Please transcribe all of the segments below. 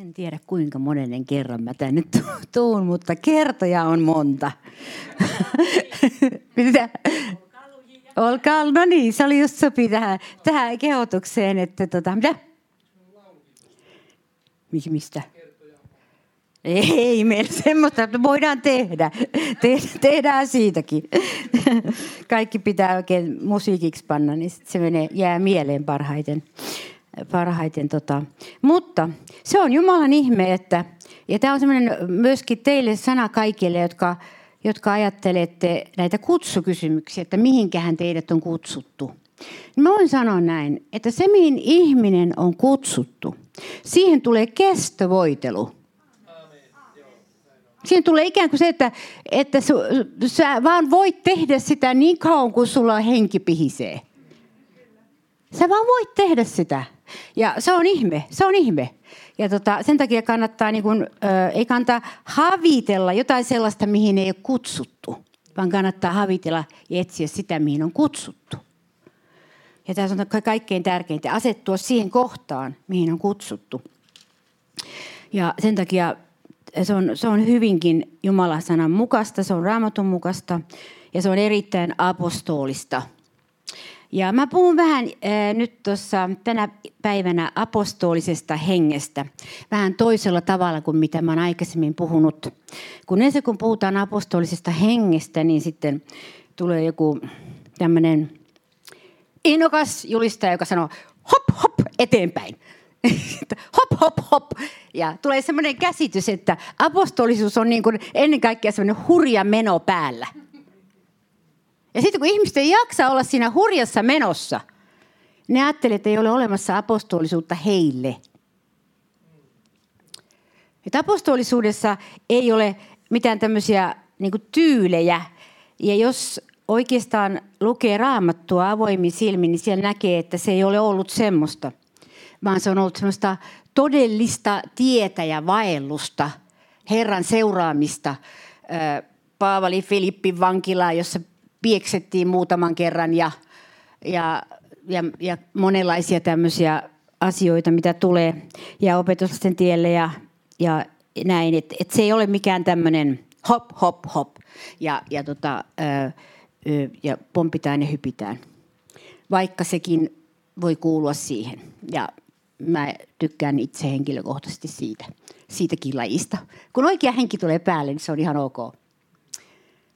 En tiedä kuinka monennen kerran mä tänne tuun, mutta kertoja on monta. Mitä? Olkaa, no niin, se oli just sopii tähän, tähän kehotukseen, että tota, mitä? Mistä? Ei meillä semmoista, että voidaan tehdä. Te, tehdään siitäkin. Kaikki pitää oikein musiikiksi panna, niin se menee, jää mieleen parhaiten. Parhaiten tota. Mutta se on Jumalan ihme, että, ja tämä on semmoinen myöskin teille sana kaikille, jotka, jotka ajattelette näitä kutsukysymyksiä, että mihinkähän teidät on kutsuttu. Mä voin sanoa näin, että se mihin ihminen on kutsuttu, siihen tulee kestovoitelu – Siinä tulee ikään kuin se, että, että sä vaan voit tehdä sitä niin kauan, kuin sulla henki pihisee. Sä vaan voit tehdä sitä. Ja se on ihme, se on ihme. Ja tota, sen takia kannattaa, niin kun, ö, ei kannata havitella jotain sellaista, mihin ei ole kutsuttu, vaan kannattaa havitella ja etsiä sitä, mihin on kutsuttu. Ja tässä on kaikkein tärkeintä, asettua siihen kohtaan, mihin on kutsuttu. Ja sen takia se on, se on hyvinkin Jumalan sanan mukaista, se on raamatun mukaista ja se on erittäin apostolista. Ja mä puhun vähän äh, nyt tuossa tänä päivänä apostolisesta hengestä, vähän toisella tavalla kuin mitä mä oon aikaisemmin puhunut. Kun ensin kun puhutaan apostolisesta hengestä, niin sitten tulee joku tämmöinen innokas julistaja, joka sanoo hop hop eteenpäin. hop, hop, hop. Ja tulee semmoinen käsitys, että apostolisuus on niin kuin ennen kaikkea semmoinen hurja meno päällä. Ja sitten kun ihmiset ei jaksa olla siinä hurjassa menossa, ne ajattelee, että ei ole olemassa apostolisuutta heille. Että apostolisuudessa ei ole mitään tämmöisiä niin tyylejä. Ja jos oikeastaan lukee raamattua avoimin silmin, niin siellä näkee, että se ei ole ollut semmoista – vaan se on ollut semmoista todellista tietä ja vaellusta, Herran seuraamista. Paavali Filippin vankilaa, jossa pieksettiin muutaman kerran ja, ja, ja, ja monenlaisia tämmöisiä asioita, mitä tulee ja opetusten tielle ja, ja näin. Että et se ei ole mikään tämmöinen hop, hop, hop ja, ja, tota, ö, ö, ja pompitaan ja hypitään, vaikka sekin voi kuulua siihen. Ja mä tykkään itse henkilökohtaisesti siitä, siitäkin lajista. Kun oikea henki tulee päälle, niin se on ihan ok.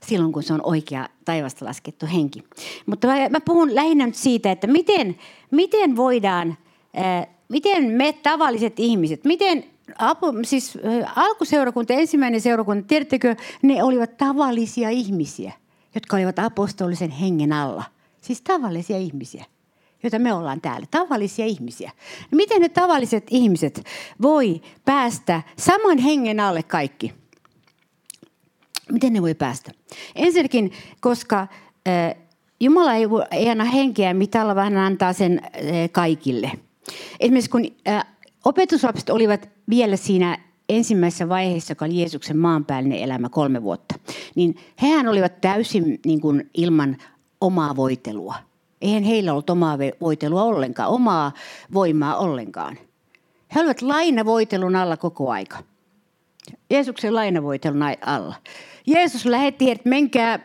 Silloin, kun se on oikea taivasta laskettu henki. Mutta mä, mä puhun lähinnä nyt siitä, että miten, miten voidaan, äh, miten me tavalliset ihmiset, miten apu, siis äh, alkuseurakunta, ensimmäinen seurakunta, tiedättekö, ne olivat tavallisia ihmisiä, jotka olivat apostolisen hengen alla. Siis tavallisia ihmisiä joita me ollaan täällä, tavallisia ihmisiä. No miten ne tavalliset ihmiset voi päästä saman hengen alle kaikki? Miten ne voi päästä? Ensinnäkin, koska Jumala ei, ei anna henkeä mitalla, vaan antaa sen kaikille. Esimerkiksi kun opetuslapset olivat vielä siinä ensimmäisessä vaiheessa, joka oli Jeesuksen maanpäällinen elämä kolme vuotta, niin hehän olivat täysin niin kuin, ilman omaa voitelua – Eihän heillä ollut omaa voitelua ollenkaan, omaa voimaa ollenkaan. He olivat lainavoitelun alla koko aika. Jeesuksen lainavoitelun alla. Jeesus lähetti että menkää,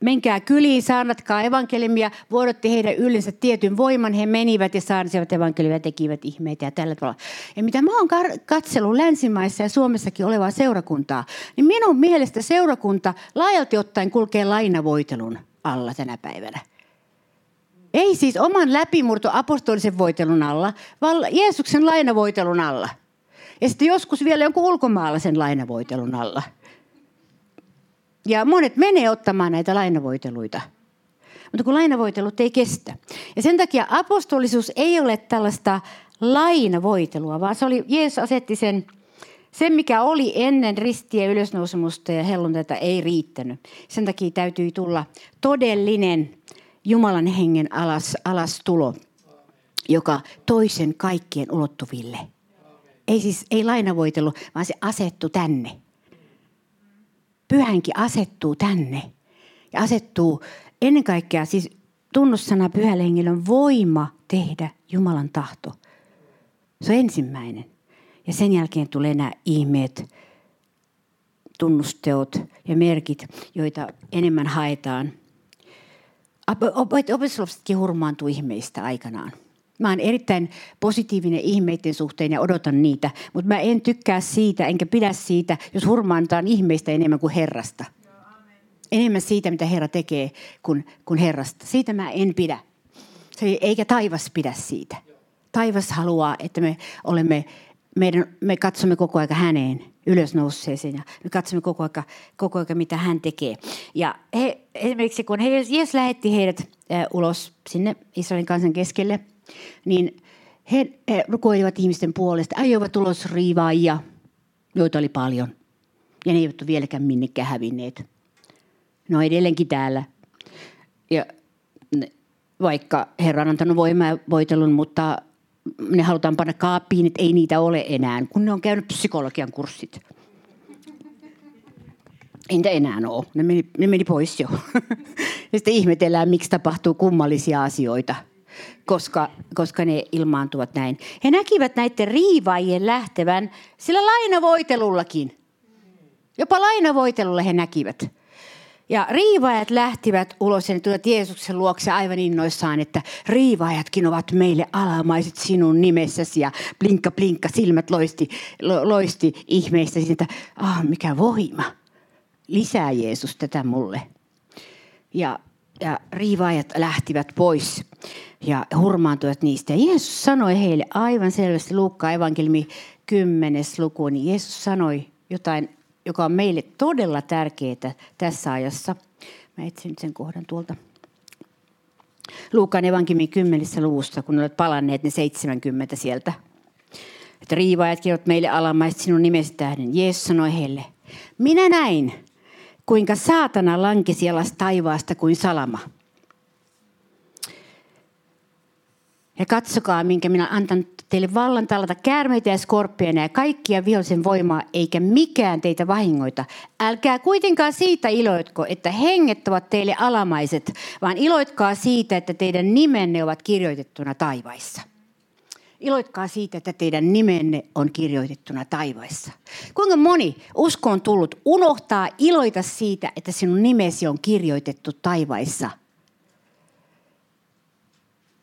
menkää kyliin, saarnatkaa evankeliumia, vuodotti heidän yllensä tietyn voiman. He menivät ja saarnasivat evankeliumia ja tekivät ihmeitä ja tällä tavalla. Ja mitä mä oon katsellut länsimaissa ja Suomessakin olevaa seurakuntaa, niin minun mielestä seurakunta laajalti ottaen kulkee lainavoitelun alla tänä päivänä. Ei siis oman läpimurto apostolisen voitelun alla, vaan Jeesuksen lainavoitelun alla. Ja sitten joskus vielä jonkun ulkomaalaisen lainavoitelun alla. Ja monet menee ottamaan näitä lainavoiteluita. Mutta kun lainavoitelut ei kestä. Ja sen takia apostolisuus ei ole tällaista lainavoitelua, vaan se oli, Jeesus asetti sen, sen mikä oli ennen ristiä ylösnousemusta ja helluntaita ei riittänyt. Sen takia täytyy tulla todellinen Jumalan hengen alas, alastulo, joka toisen kaikkien ulottuville. Ei siis, ei lainavoitelu, vaan se asettu tänne. Pyhänkin asettuu tänne. Ja asettuu ennen kaikkea, siis tunnussana hengellä on voima tehdä Jumalan tahto. Se on ensimmäinen. Ja sen jälkeen tulee nämä ihmeet, tunnusteot ja merkit, joita enemmän haetaan. Opetuslapsetkin hurmaantuu ihmeistä aikanaan. Mä oon erittäin positiivinen ihmeiden suhteen ja odotan niitä, mutta mä en tykkää siitä enkä pidä siitä, jos hurmaantaan ihmeistä enemmän kuin Herrasta. Enemmän siitä, mitä Herra tekee, kuin, kuin Herrasta. Siitä mä en pidä. Se, eikä taivas pidä siitä. Taivas haluaa, että me olemme, meidän, me katsomme koko aika häneen ylösnouseeseen ja me katsomme koko aika, koko aika mitä hän tekee. Ja he, esimerkiksi kun he, Jeesus lähetti heidät ulos sinne Israelin kansan keskelle, niin he, he rukoilivat ihmisten puolesta, ajoivat ulos riivaajia, joita oli paljon. Ja ne eivät ole vieläkään minnekään hävinneet. Ne on edelleenkin täällä. Ja vaikka Herra on antanut voimaa voitelun, mutta ne halutaan panna kaappiin, että ei niitä ole enää, kun ne on käynyt psykologian kurssit. Ei niitä enää ole. Ne meni, ne meni pois jo. ja sitten ihmetellään, miksi tapahtuu kummallisia asioita, koska, koska ne ilmaantuvat näin. He näkivät näiden riivaajien lähtevän sillä lainavoitelullakin. Jopa lainavoitelulla he näkivät. Ja riivaajat lähtivät ulos ja ne tulivat Jeesuksen luokse aivan innoissaan, että riivaajatkin ovat meille alamaiset sinun nimessäsi. Ja blinkka, blinkka, silmät loisti, lo, loisti ihmeistä että ah, mikä voima. Lisää Jeesus tätä mulle. Ja, ja riivaajat lähtivät pois ja hurmaantuivat niistä. Ja Jeesus sanoi heille aivan selvästi, Luukka evankelmi 10. luku, niin Jeesus sanoi jotain joka on meille todella tärkeää tässä ajassa. Mä etsin sen kohdan tuolta. Luukan evankeliumin kymmenessä luvussa, kun olet palanneet ne 70 sieltä. Että riivaajat kirjoit meille alamaiset sinun nimesi tähden. Jeesus sanoi heille, minä näin, kuinka saatana lankesi alas taivaasta kuin salama – katsokaa, minkä minä antan teille vallan tallata käärmeitä ja skorpioneja ja kaikkia vihollisen voimaa, eikä mikään teitä vahingoita. Älkää kuitenkaan siitä iloitko, että henget ovat teille alamaiset, vaan iloitkaa siitä, että teidän nimenne ovat kirjoitettuna taivaissa. Iloitkaa siitä, että teidän nimenne on kirjoitettuna taivaissa. Kuinka moni usko on tullut unohtaa iloita siitä, että sinun nimesi on kirjoitettu taivaissa –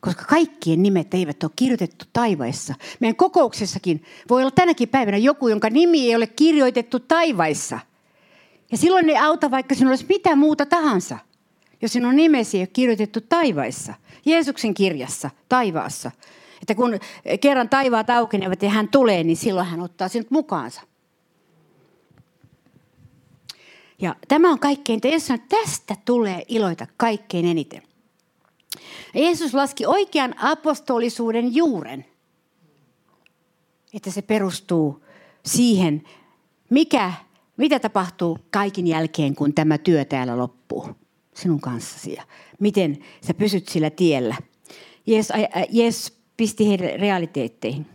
koska kaikkien nimet eivät ole kirjoitettu taivaissa. Meidän kokouksessakin voi olla tänäkin päivänä joku, jonka nimi ei ole kirjoitettu taivaissa. Ja silloin ei auta, vaikka sinulla olisi mitä muuta tahansa, jos sinun nimesi ei ole kirjoitettu taivaissa. Jeesuksen kirjassa, taivaassa. Että kun kerran taivaat aukenevat ja hän tulee, niin silloin hän ottaa sinut mukaansa. Ja tämä on kaikkein, tästä tulee iloita kaikkein eniten. Jeesus laski oikean apostolisuuden juuren, että se perustuu siihen, mikä, mitä tapahtuu kaikin jälkeen, kun tämä työ täällä loppuu sinun kanssasi ja miten sä pysyt sillä tiellä. Jeesus, Jeesus pisti heidän realiteetteihin.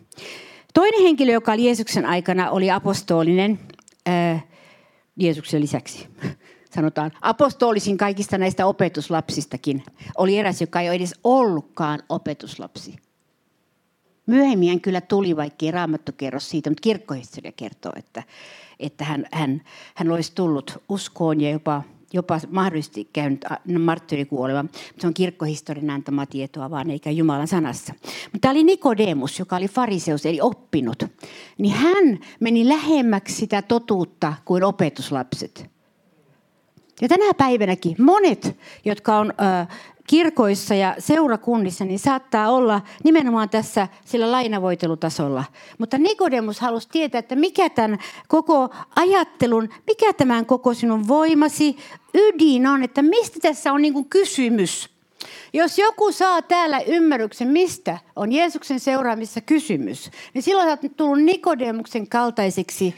Toinen henkilö, joka oli Jeesuksen aikana, oli apostolinen ää, Jeesuksen lisäksi sanotaan, apostolisin kaikista näistä opetuslapsistakin oli eräs, joka ei ole edes ollutkaan opetuslapsi. Myöhemmin kyllä tuli, vaikka raamattu kerro siitä, mutta kirkkohistoria kertoo, että, että hän, hän, hän olisi tullut uskoon ja jopa, jopa mahdollisesti käynyt marttyyrikuolema. Se on kirkkohistorian antama tietoa vaan, eikä Jumalan sanassa. Mutta tämä oli Nikodemus, joka oli fariseus, eli oppinut. Niin hän meni lähemmäksi sitä totuutta kuin opetuslapset. Ja tänä päivänäkin monet, jotka on ö, kirkoissa ja seurakunnissa, niin saattaa olla nimenomaan tässä sillä lainavoitelutasolla. Mutta Nikodemus halusi tietää, että mikä tämän koko ajattelun, mikä tämän koko sinun voimasi ydin on, että mistä tässä on niin kysymys. Jos joku saa täällä ymmärryksen, mistä on Jeesuksen seuraamissa kysymys, niin silloin olet tullut Nikodemuksen kaltaiseksi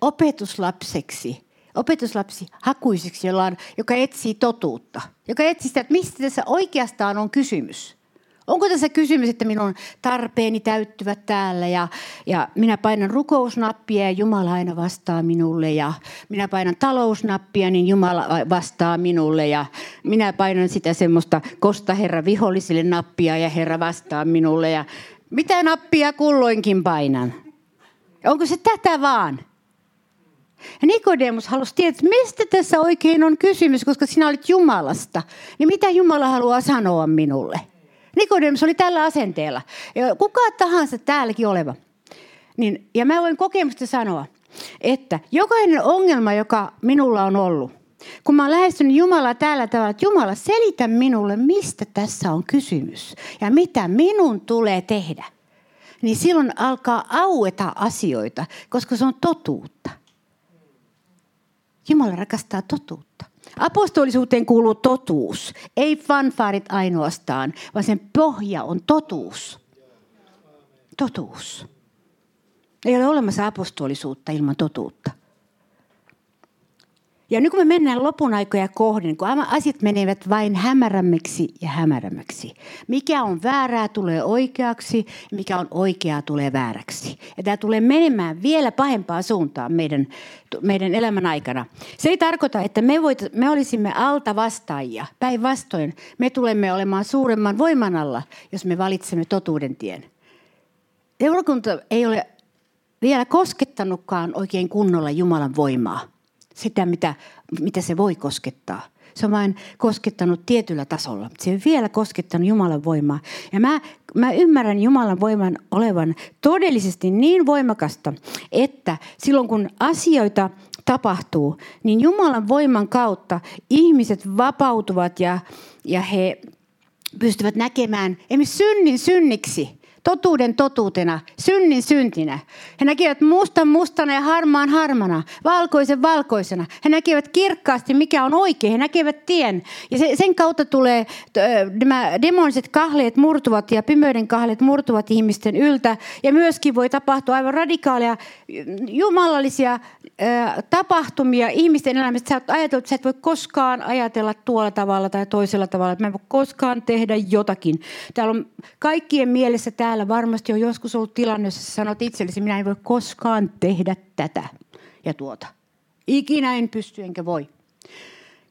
opetuslapseksi – opetuslapsi hakuisiksi, jolla on, joka etsii totuutta. Joka etsii sitä, että mistä tässä oikeastaan on kysymys. Onko tässä kysymys, että minun tarpeeni täyttyvät täällä ja, ja minä painan rukousnappia ja Jumala aina vastaa minulle ja minä painan talousnappia, niin Jumala vastaa minulle ja minä painan sitä semmoista kosta Herra vihollisille nappia ja Herra vastaa minulle ja mitä nappia kulloinkin painan. Onko se tätä vaan? Ja Nikodemus halusi tietää, että mistä tässä oikein on kysymys, koska sinä olit Jumalasta. Niin mitä Jumala haluaa sanoa minulle? Nikodemus oli tällä asenteella. Ja kuka tahansa täälläkin oleva. Niin, ja mä voin kokemusta sanoa, että jokainen ongelma, joka minulla on ollut, kun mä oon lähestynyt Jumalaa täällä tavalla, että Jumala, selitä minulle, mistä tässä on kysymys ja mitä minun tulee tehdä. Niin silloin alkaa aueta asioita, koska se on totuutta. Jumala rakastaa totuutta. Apostolisuuteen kuuluu totuus, ei fanfaarit ainoastaan, vaan sen pohja on totuus. Totuus. Ei ole olemassa apostolisuutta ilman totuutta. Ja nyt kun me mennään lopun aikoja kohden, kun asiat menevät vain hämärämmiksi ja hämärämmäksi. Mikä on väärää tulee oikeaksi, mikä on oikeaa tulee vääräksi. Ja tämä tulee menemään vielä pahempaan suuntaan meidän, meidän elämän aikana. Se ei tarkoita, että me, voit, me olisimme alta vastaajia. Päinvastoin me tulemme olemaan suuremman voiman alla, jos me valitsemme totuuden tien. Seurakunta ei ole vielä koskettanutkaan oikein kunnolla Jumalan voimaa sitä, mitä, mitä se voi koskettaa. Se on vain koskettanut tietyllä tasolla. Se ei vielä koskettanut Jumalan voimaa. Ja mä, mä ymmärrän Jumalan voiman olevan todellisesti niin voimakasta, että silloin kun asioita tapahtuu, niin Jumalan voiman kautta ihmiset vapautuvat ja, ja he pystyvät näkemään esimerkiksi synnin synniksi – totuuden totuutena, synnin syntinä. He näkivät mustan mustana ja harmaan harmana, valkoisen valkoisena. He näkivät kirkkaasti, mikä on oikein. He näkevät tien. Ja sen kautta tulee nämä demoniset kahleet murtuvat ja pimeyden kahleet murtuvat ihmisten yltä. Ja myöskin voi tapahtua aivan radikaaleja jumalallisia tapahtumia ihmisten elämästä. Sä oot ajatellut, että sä et voi koskaan ajatella tuolla tavalla tai toisella tavalla. Mä en voi koskaan tehdä jotakin. Täällä on kaikkien mielessä täällä täällä varmasti on joskus ollut tilanne, jossa sanot itsellesi, minä en voi koskaan tehdä tätä ja tuota. Ikinä en pysty enkä voi.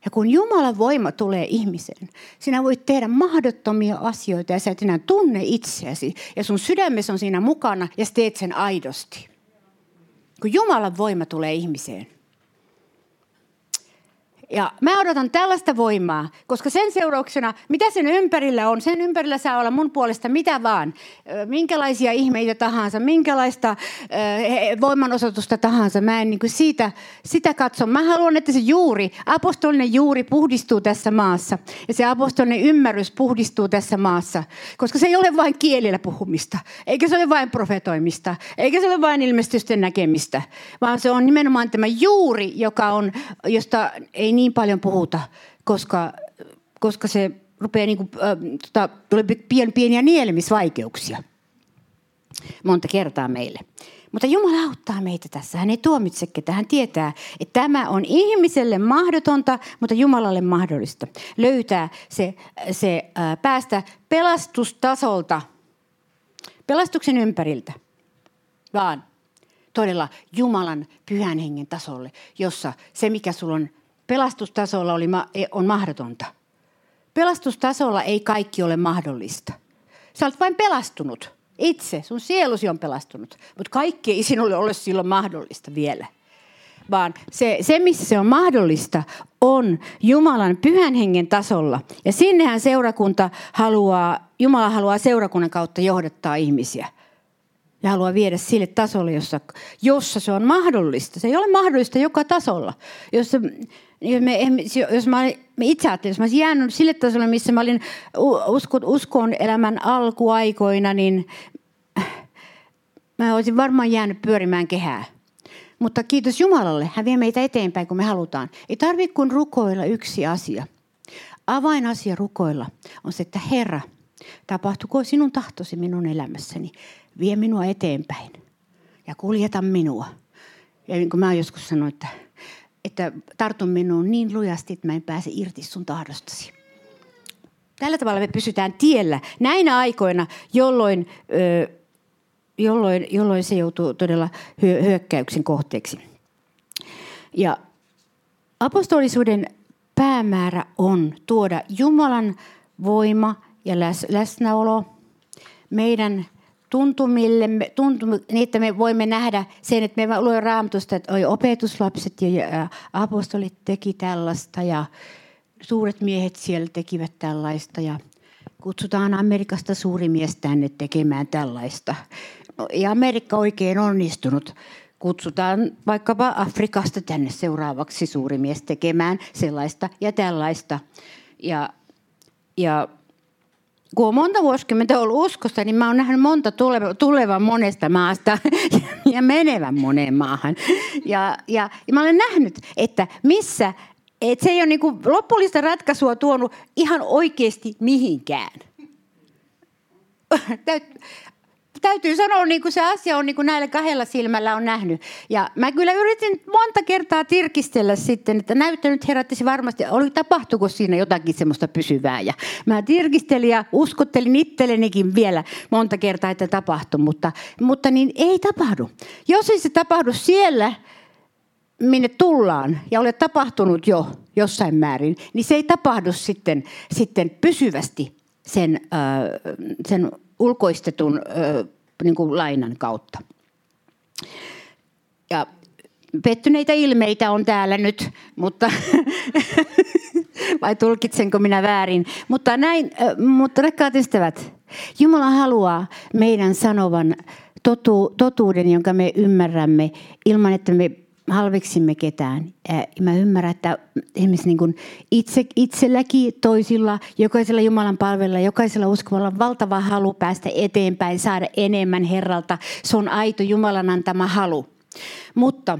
Ja kun Jumalan voima tulee ihmiseen, sinä voit tehdä mahdottomia asioita ja sä et enää tunne itseäsi. Ja sun sydämessä on siinä mukana ja sä teet sen aidosti. Kun Jumalan voima tulee ihmiseen, ja mä odotan tällaista voimaa, koska sen seurauksena, mitä sen ympärillä on, sen ympärillä saa olla mun puolesta mitä vaan. Minkälaisia ihmeitä tahansa, minkälaista voimanosoitusta tahansa. Mä en niin kuin siitä, sitä katso. Mä haluan, että se juuri, apostolinen juuri puhdistuu tässä maassa. Ja se apostolinen ymmärrys puhdistuu tässä maassa. Koska se ei ole vain kielillä puhumista, eikä se ole vain profetoimista, eikä se ole vain ilmestysten näkemistä. Vaan se on nimenomaan tämä juuri, joka on, josta ei niin paljon puhuta, koska, koska se rupeaa niin kuin, äh, tota, tulee pien, pieniä nielemisvaikeuksia monta kertaa meille. Mutta Jumala auttaa meitä tässä. Hän ei tuomitse ketään. Hän tietää, että tämä on ihmiselle mahdotonta, mutta Jumalalle mahdollista. Löytää se, se äh, päästä pelastustasolta, pelastuksen ympäriltä, vaan todella Jumalan pyhän hengen tasolle, jossa se, mikä sulla on pelastustasolla oli, e, on mahdotonta. Pelastustasolla ei kaikki ole mahdollista. Sä olet vain pelastunut. Itse, sun sielusi on pelastunut. Mutta kaikki ei sinulle ole silloin mahdollista vielä. Vaan se, se, missä se on mahdollista, on Jumalan pyhän hengen tasolla. Ja sinnehän seurakunta haluaa, Jumala haluaa seurakunnan kautta johdattaa ihmisiä. Ja haluaa viedä sille tasolle, jossa, jossa se on mahdollista. Se ei ole mahdollista joka tasolla. Jossa jos, me, jos mä, mä itse ajattelin, jos mä olisin jäänyt sille tasolle, missä mä olin uskon, uskon elämän alkuaikoina, niin mä olisin varmaan jäänyt pyörimään kehää. Mutta kiitos Jumalalle, hän vie meitä eteenpäin, kun me halutaan. Ei tarvitse kuin rukoilla yksi asia. Avainasia rukoilla on se, että Herra, tapahtuko sinun tahtosi minun elämässäni. Vie minua eteenpäin ja kuljeta minua. Ja niin kuin mä joskus sanoin, että että tartun minuun niin lujasti, että mä en pääse irti sun tahdostasi. Tällä tavalla me pysytään tiellä näinä aikoina, jolloin, ö, jolloin, jolloin se joutuu todella hyökkäyksen kohteeksi. Ja apostolisuuden päämäärä on tuoda Jumalan voima ja läs, läsnäolo meidän tuntumille, tuntum, niin että me voimme nähdä sen, että me luemme raamatusta, että opetuslapset ja apostolit teki tällaista ja suuret miehet siellä tekivät tällaista ja kutsutaan Amerikasta suuri mies tänne tekemään tällaista. No, ei Amerikka oikein onnistunut. Kutsutaan vaikkapa Afrikasta tänne seuraavaksi suuri mies tekemään sellaista ja tällaista. Ja, ja kun olen monta vuosikymmentä ollut uskossa, niin mä oon nähnyt monta tuleva, tulevan monesta maasta ja menevän moneen maahan. Ja, ja, ja mä olen nähnyt, että missä, että se ei ole niin lopullista ratkaisua tuonut ihan oikeasti mihinkään täytyy sanoa, niin kuin se asia on niin kuin näillä kahdella silmällä on nähnyt. Ja mä kyllä yritin monta kertaa tirkistellä sitten, että näyttänyt herättäisi varmasti, oli tapahtuko siinä jotakin semmoista pysyvää. Ja mä tirkistelin ja uskottelin itsellenikin vielä monta kertaa, että tapahtui, mutta, mutta niin ei tapahdu. Jos ei se tapahdu siellä, minne tullaan ja ole tapahtunut jo jossain määrin, niin se ei tapahdu sitten, sitten pysyvästi sen, sen ulkoistetun äh, niin kuin lainan kautta. Ja pettyneitä ilmeitä on täällä nyt, mutta vai tulkitsenko minä väärin? Mutta näin, mutta rakkaat ystävät, Jumala haluaa meidän sanovan totu, totuuden, jonka me ymmärrämme ilman, että me halveksimme ketään. Mä ymmärrän, että niin kuin itse, itselläkin toisilla, jokaisella Jumalan palvella, jokaisella uskovalla on valtava halu päästä eteenpäin, saada enemmän Herralta. Se on aito Jumalan antama halu. Mutta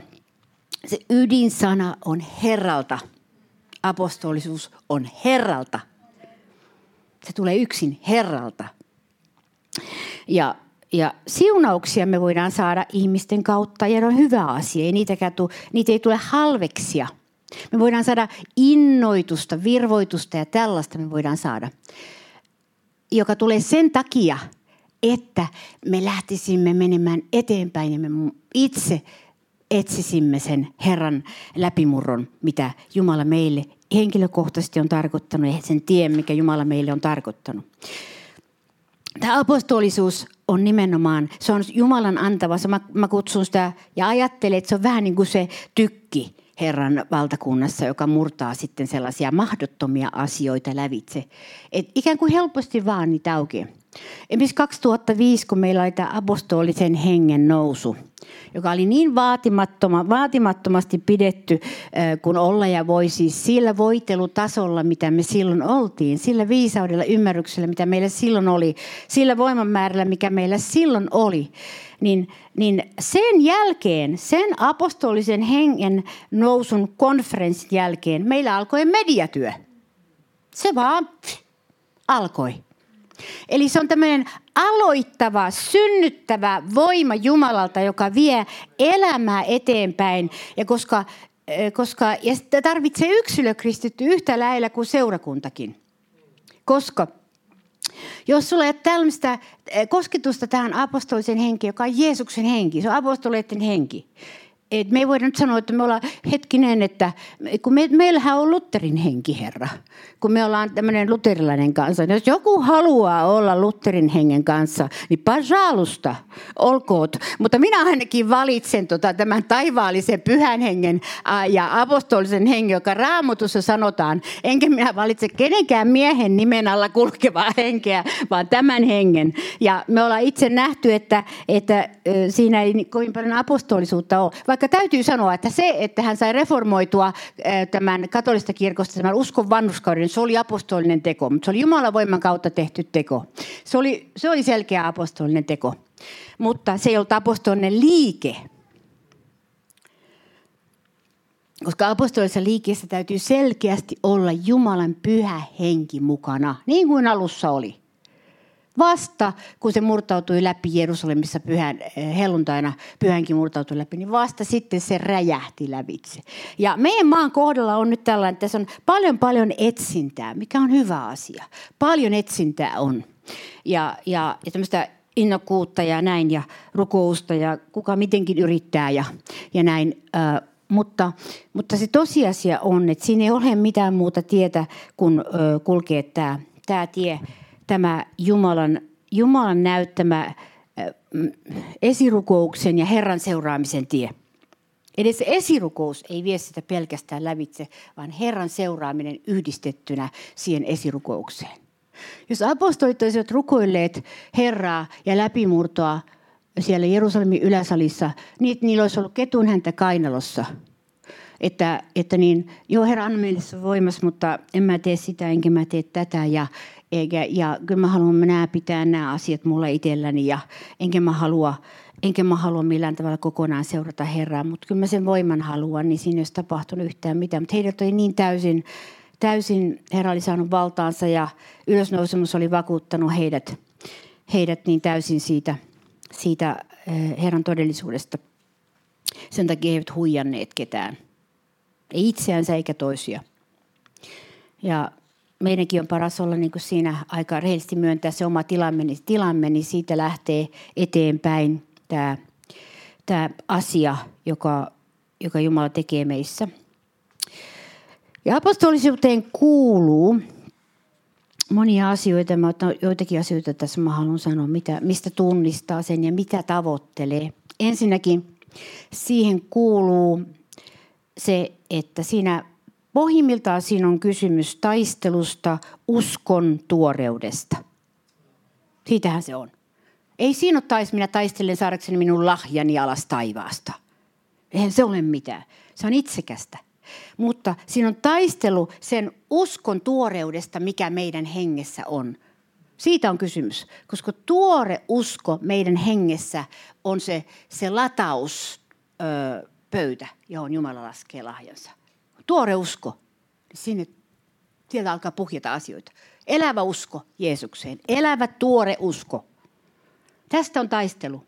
se ydinsana on Herralta. Apostolisuus on Herralta. Se tulee yksin Herralta. Ja ja siunauksia me voidaan saada ihmisten kautta ja ne on hyvä asia. Ei niitä, tule, niitä ei tule halveksia. Me voidaan saada innoitusta, virvoitusta ja tällaista me voidaan saada. Joka tulee sen takia, että me lähtisimme menemään eteenpäin ja me itse etsisimme sen Herran läpimurron, mitä Jumala meille henkilökohtaisesti on tarkoittanut ja sen tien, mikä Jumala meille on tarkoittanut. Tämä apostolisuus on nimenomaan, se on Jumalan antava. Mä, mä kutsun sitä ja ajattelen, että se on vähän niin kuin se tykki Herran valtakunnassa, joka murtaa sitten sellaisia mahdottomia asioita lävitse. Et ikään kuin helposti vaan niitä auki. Esimerkiksi 2005, kun meillä oli tämä apostolisen hengen nousu, joka oli niin vaatimattoma, vaatimattomasti pidetty kun olla ja voi siis sillä voitelutasolla, mitä me silloin oltiin, sillä viisaudella, ymmärryksellä, mitä meillä silloin oli, sillä voimamäärällä, mikä meillä silloin oli, niin, niin sen jälkeen, sen apostolisen hengen nousun konferenssin jälkeen, meillä alkoi mediatyö. Se vaan alkoi. Eli se on tämmöinen aloittava, synnyttävä voima Jumalalta, joka vie elämää eteenpäin. Ja koska, koska ja tarvitsee yksilökristitty yhtä lähellä kuin seurakuntakin. Koska jos sulla ei ole tällaista kosketusta tähän apostolisen henki, joka on Jeesuksen henki, se on apostoleiden henki, et me ei voida nyt sanoa, että me ollaan hetkinen, että kun me, meillähän on Lutherin henki, Herra. Kun me ollaan tämmöinen luterilainen kanssa. Jos joku haluaa olla Lutherin hengen kanssa, niin pajalusta, olkoot. Mutta minä ainakin valitsen tota, tämän taivaallisen pyhän hengen ja apostolisen hengen, joka raamutussa sanotaan. Enkä minä valitse kenenkään miehen nimen alla kulkevaa henkeä, vaan tämän hengen. Ja me ollaan itse nähty, että, että siinä ei kovin paljon apostolisuutta ole vaikka täytyy sanoa, että se, että hän sai reformoitua tämän katolista kirkosta tämän uskon vannuskauden, se oli apostolinen teko. Mutta se oli Jumalan voiman kautta tehty teko. Se oli, se oli selkeä apostolinen teko. Mutta se ei ollut apostolinen liike. Koska apostolisessa liikkeessä täytyy selkeästi olla Jumalan pyhä henki mukana, niin kuin alussa oli. Vasta kun se murtautui läpi Jerusalemissa pyhän, eh, helluntaina, pyhänkin murtautui läpi, niin vasta sitten se räjähti lävitse. Ja meidän maan kohdalla on nyt tällainen, että tässä on paljon paljon etsintää, mikä on hyvä asia. Paljon etsintää on. Ja, ja, ja tämmöistä innokkuutta ja näin ja rukousta ja kuka mitenkin yrittää ja, ja näin. Äh, mutta, mutta se tosiasia on, että siinä ei ole mitään muuta tietä kuin äh, kulkea tämä, tämä tie – tämä Jumalan, Jumalan näyttämä mm, esirukouksen ja Herran seuraamisen tie. Edes esirukous ei vie sitä pelkästään lävitse, vaan Herran seuraaminen yhdistettynä siihen esirukoukseen. Jos apostolit olisivat rukoilleet Herraa ja läpimurtoa siellä Jerusalemin yläsalissa, niin niillä olisi ollut ketun häntä kainalossa. Että, että niin, joo Herra anna meille voimas, mutta en mä tee sitä enkä mä tee tätä ja, eikä, ja kyllä mä haluan nämä pitää nämä asiat mulla itselläni ja enkä mä halua, enkä mä halua millään tavalla kokonaan seurata Herraa, mutta kyllä mä sen voiman haluan, niin siinä ei olisi tapahtunut yhtään mitään. Mutta heidät oli niin täysin, täysin Herra oli saanut valtaansa ja ylösnousemus oli vakuuttanut heidät, heidät niin täysin siitä, siitä eh, Herran todellisuudesta. Sen takia he eivät huijanneet ketään. Ei itseänsä eikä toisia. Ja meidänkin on paras olla niin kuin siinä aika rehellisesti myöntää se oma tilamme, niin, tilamme, niin siitä lähtee eteenpäin tämä, tämä asia, joka, joka Jumala tekee meissä. Ja apostolisuuteen kuuluu monia asioita. Mä otan joitakin asioita tässä mä haluan sanoa, mitä, mistä tunnistaa sen ja mitä tavoittelee. Ensinnäkin siihen kuuluu se, että siinä pohjimmiltaan siinä on kysymys taistelusta uskon tuoreudesta. Siitähän se on. Ei siinä ole tais, minä taistelen saadakseni minun lahjani alas taivaasta. Eihän se ole mitään. Se on itsekästä. Mutta siinä on taistelu sen uskon tuoreudesta, mikä meidän hengessä on. Siitä on kysymys, koska tuore usko meidän hengessä on se, se latauspöytä, johon Jumala laskee lahjansa. Tuore usko, niin sinne, sieltä alkaa puhjata asioita. Elävä usko Jeesukseen, elävä tuore usko. Tästä on taistelu.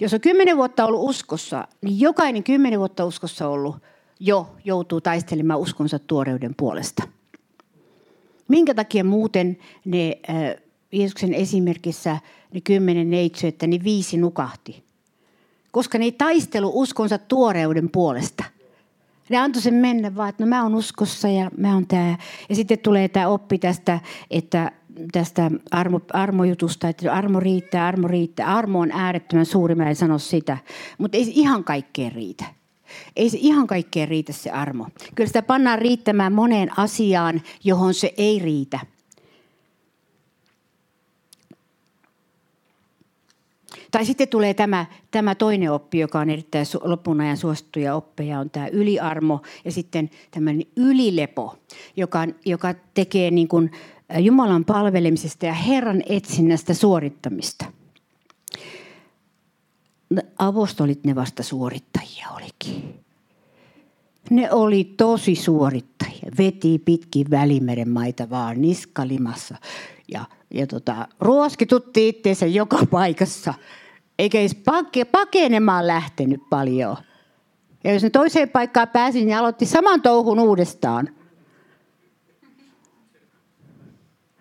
Jos on kymmenen vuotta ollut uskossa, niin jokainen kymmenen vuotta uskossa ollut jo joutuu taistelemaan uskonsa tuoreuden puolesta. Minkä takia muuten ne äh, Jeesuksen esimerkissä ne kymmenen neitsyettä, niin viisi nukahti? Koska ne ei taistelu uskonsa tuoreuden puolesta. Ne antoi sen mennä vaan, että no mä oon uskossa ja mä oon tää. Ja sitten tulee tämä oppi tästä, että tästä armo, armojutusta, että armo riittää, armo riittää. Armo on äärettömän suuri, mä en sano sitä. Mutta ei se ihan kaikkeen riitä. Ei se ihan kaikkeen riitä se armo. Kyllä sitä pannaan riittämään moneen asiaan, johon se ei riitä. Tai sitten tulee tämä, tämä toinen oppi, joka on erittäin lopun ajan suosittuja oppeja, on tämä yliarmo ja sitten tämmöinen ylilepo, joka, joka tekee niin kuin Jumalan palvelemisesta ja Herran etsinnästä suorittamista. Avostolit ne vasta suorittajia olikin. Ne oli tosi suorittajia. Veti pitkin välimeren maita vaan niskalimassa. Ja, ja tota, ruoskitutti itseensä joka paikassa. Eikä edes pake, pakenemaan lähtenyt paljon. Ja jos ne toiseen paikkaan pääsi, niin aloitti saman touhun uudestaan –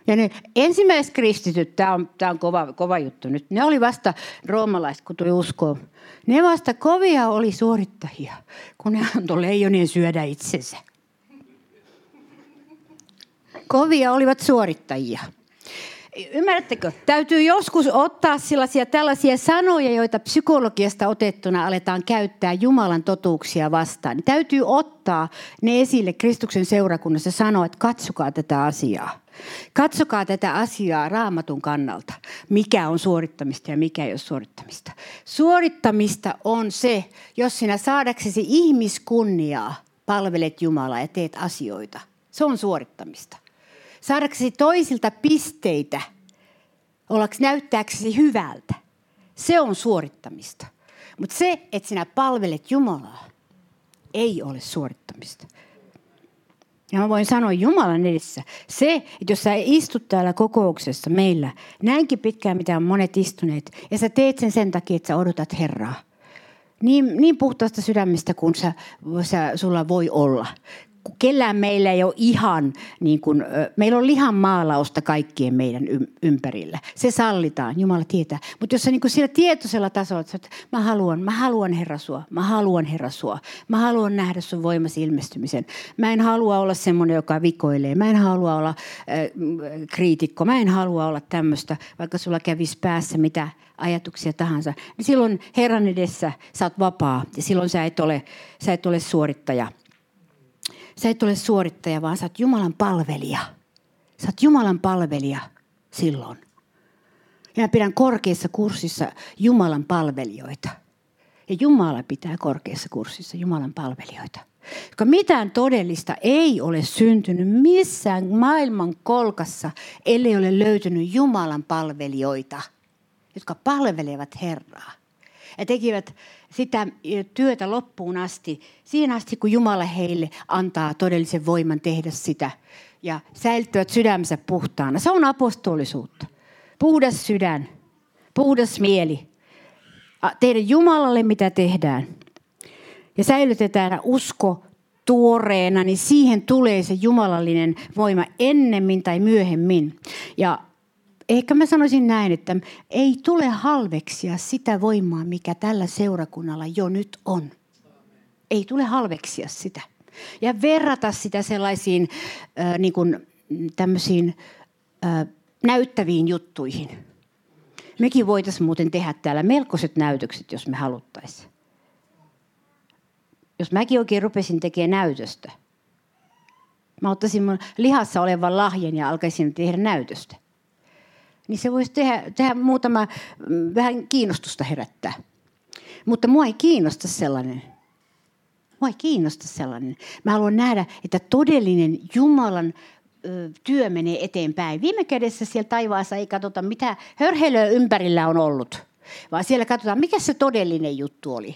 Ja ne ensimmäiset kristityt, tämä on, tämä on kova, kova juttu nyt, ne oli vasta roomalaiset, kun tuli uskoon. Ne vasta kovia oli suorittajia, kun ne antoi leijonien syödä itsensä. Kovia olivat suorittajia. Ymmärrättekö? Täytyy joskus ottaa sellaisia tällaisia sanoja, joita psykologiasta otettuna aletaan käyttää Jumalan totuuksia vastaan. Täytyy ottaa ne esille Kristuksen seurakunnassa ja sanoa, että katsokaa tätä asiaa. Katsokaa tätä asiaa raamatun kannalta. Mikä on suorittamista ja mikä ei ole suorittamista. Suorittamista on se, jos sinä saadaksesi ihmiskunniaa palvelet Jumalaa ja teet asioita. Se on suorittamista. Saadaksesi toisilta pisteitä, ollaksi näyttääksesi hyvältä. Se on suorittamista. Mutta se, että sinä palvelet Jumalaa, ei ole suorittamista. Ja mä voin sanoa Jumalan edessä, se, että jos sä istut täällä kokouksessa meillä näinkin pitkään, mitä on monet istuneet, ja sä teet sen sen takia, että sä odotat Herraa. Niin, niin puhtaasta sydämestä kuin sä, sä, sulla voi olla. Kellään meillä ei ole ihan, niin kuin, meillä on lihan maalausta kaikkien meidän ympärillä. Se sallitaan, Jumala tietää. Mutta jos sä niin kuin sillä tietoisella tasolla, että mä haluan, mä haluan Herra sua, mä haluan Herra sua, mä haluan nähdä sun voimasi ilmestymisen. Mä en halua olla semmoinen, joka vikoilee. Mä en halua olla äh, kriitikko. Mä en halua olla tämmöistä, vaikka sulla kävisi päässä mitä ajatuksia tahansa. Niin silloin Herran edessä sä oot vapaa ja silloin sä et ole, sä et ole suorittaja – Sä et ole suorittaja, vaan sä oot Jumalan palvelija. Sä oot Jumalan palvelija silloin. Ja mä pidän korkeassa kurssissa Jumalan palvelijoita. Ja Jumala pitää korkeassa kurssissa Jumalan palvelijoita. Koska mitään todellista ei ole syntynyt missään maailman kolkassa, ellei ole löytynyt Jumalan palvelijoita, jotka palvelevat Herraa. Ja tekivät sitä työtä loppuun asti, siihen asti kun Jumala heille antaa todellisen voiman tehdä sitä ja säilyttävät sydämensä puhtaana. Se on apostolisuutta. Puhdas sydän, puhdas mieli. Tehdä Jumalalle mitä tehdään. Ja säilytetään usko tuoreena, niin siihen tulee se jumalallinen voima ennemmin tai myöhemmin. Ja ehkä mä sanoisin näin, että ei tule halveksia sitä voimaa, mikä tällä seurakunnalla jo nyt on. Ei tule halveksia sitä. Ja verrata sitä sellaisiin äh, niin kuin, tämmöisiin äh, näyttäviin juttuihin. Mekin voitaisiin muuten tehdä täällä melkoiset näytökset, jos me haluttaisiin. Jos mäkin oikein rupesin tekemään näytöstä. Mä ottaisin mun lihassa olevan lahjan ja alkaisin tehdä näytöstä niin se voisi tehdä, tehdä muutama mm, vähän kiinnostusta herättää. Mutta mua ei kiinnosta sellainen. Mua ei kiinnosta sellainen. Mä haluan nähdä, että todellinen Jumalan ö, työ menee eteenpäin. Viime kädessä siellä taivaassa ei katsota, mitä hörhelöä ympärillä on ollut, vaan siellä katsotaan, mikä se todellinen juttu oli.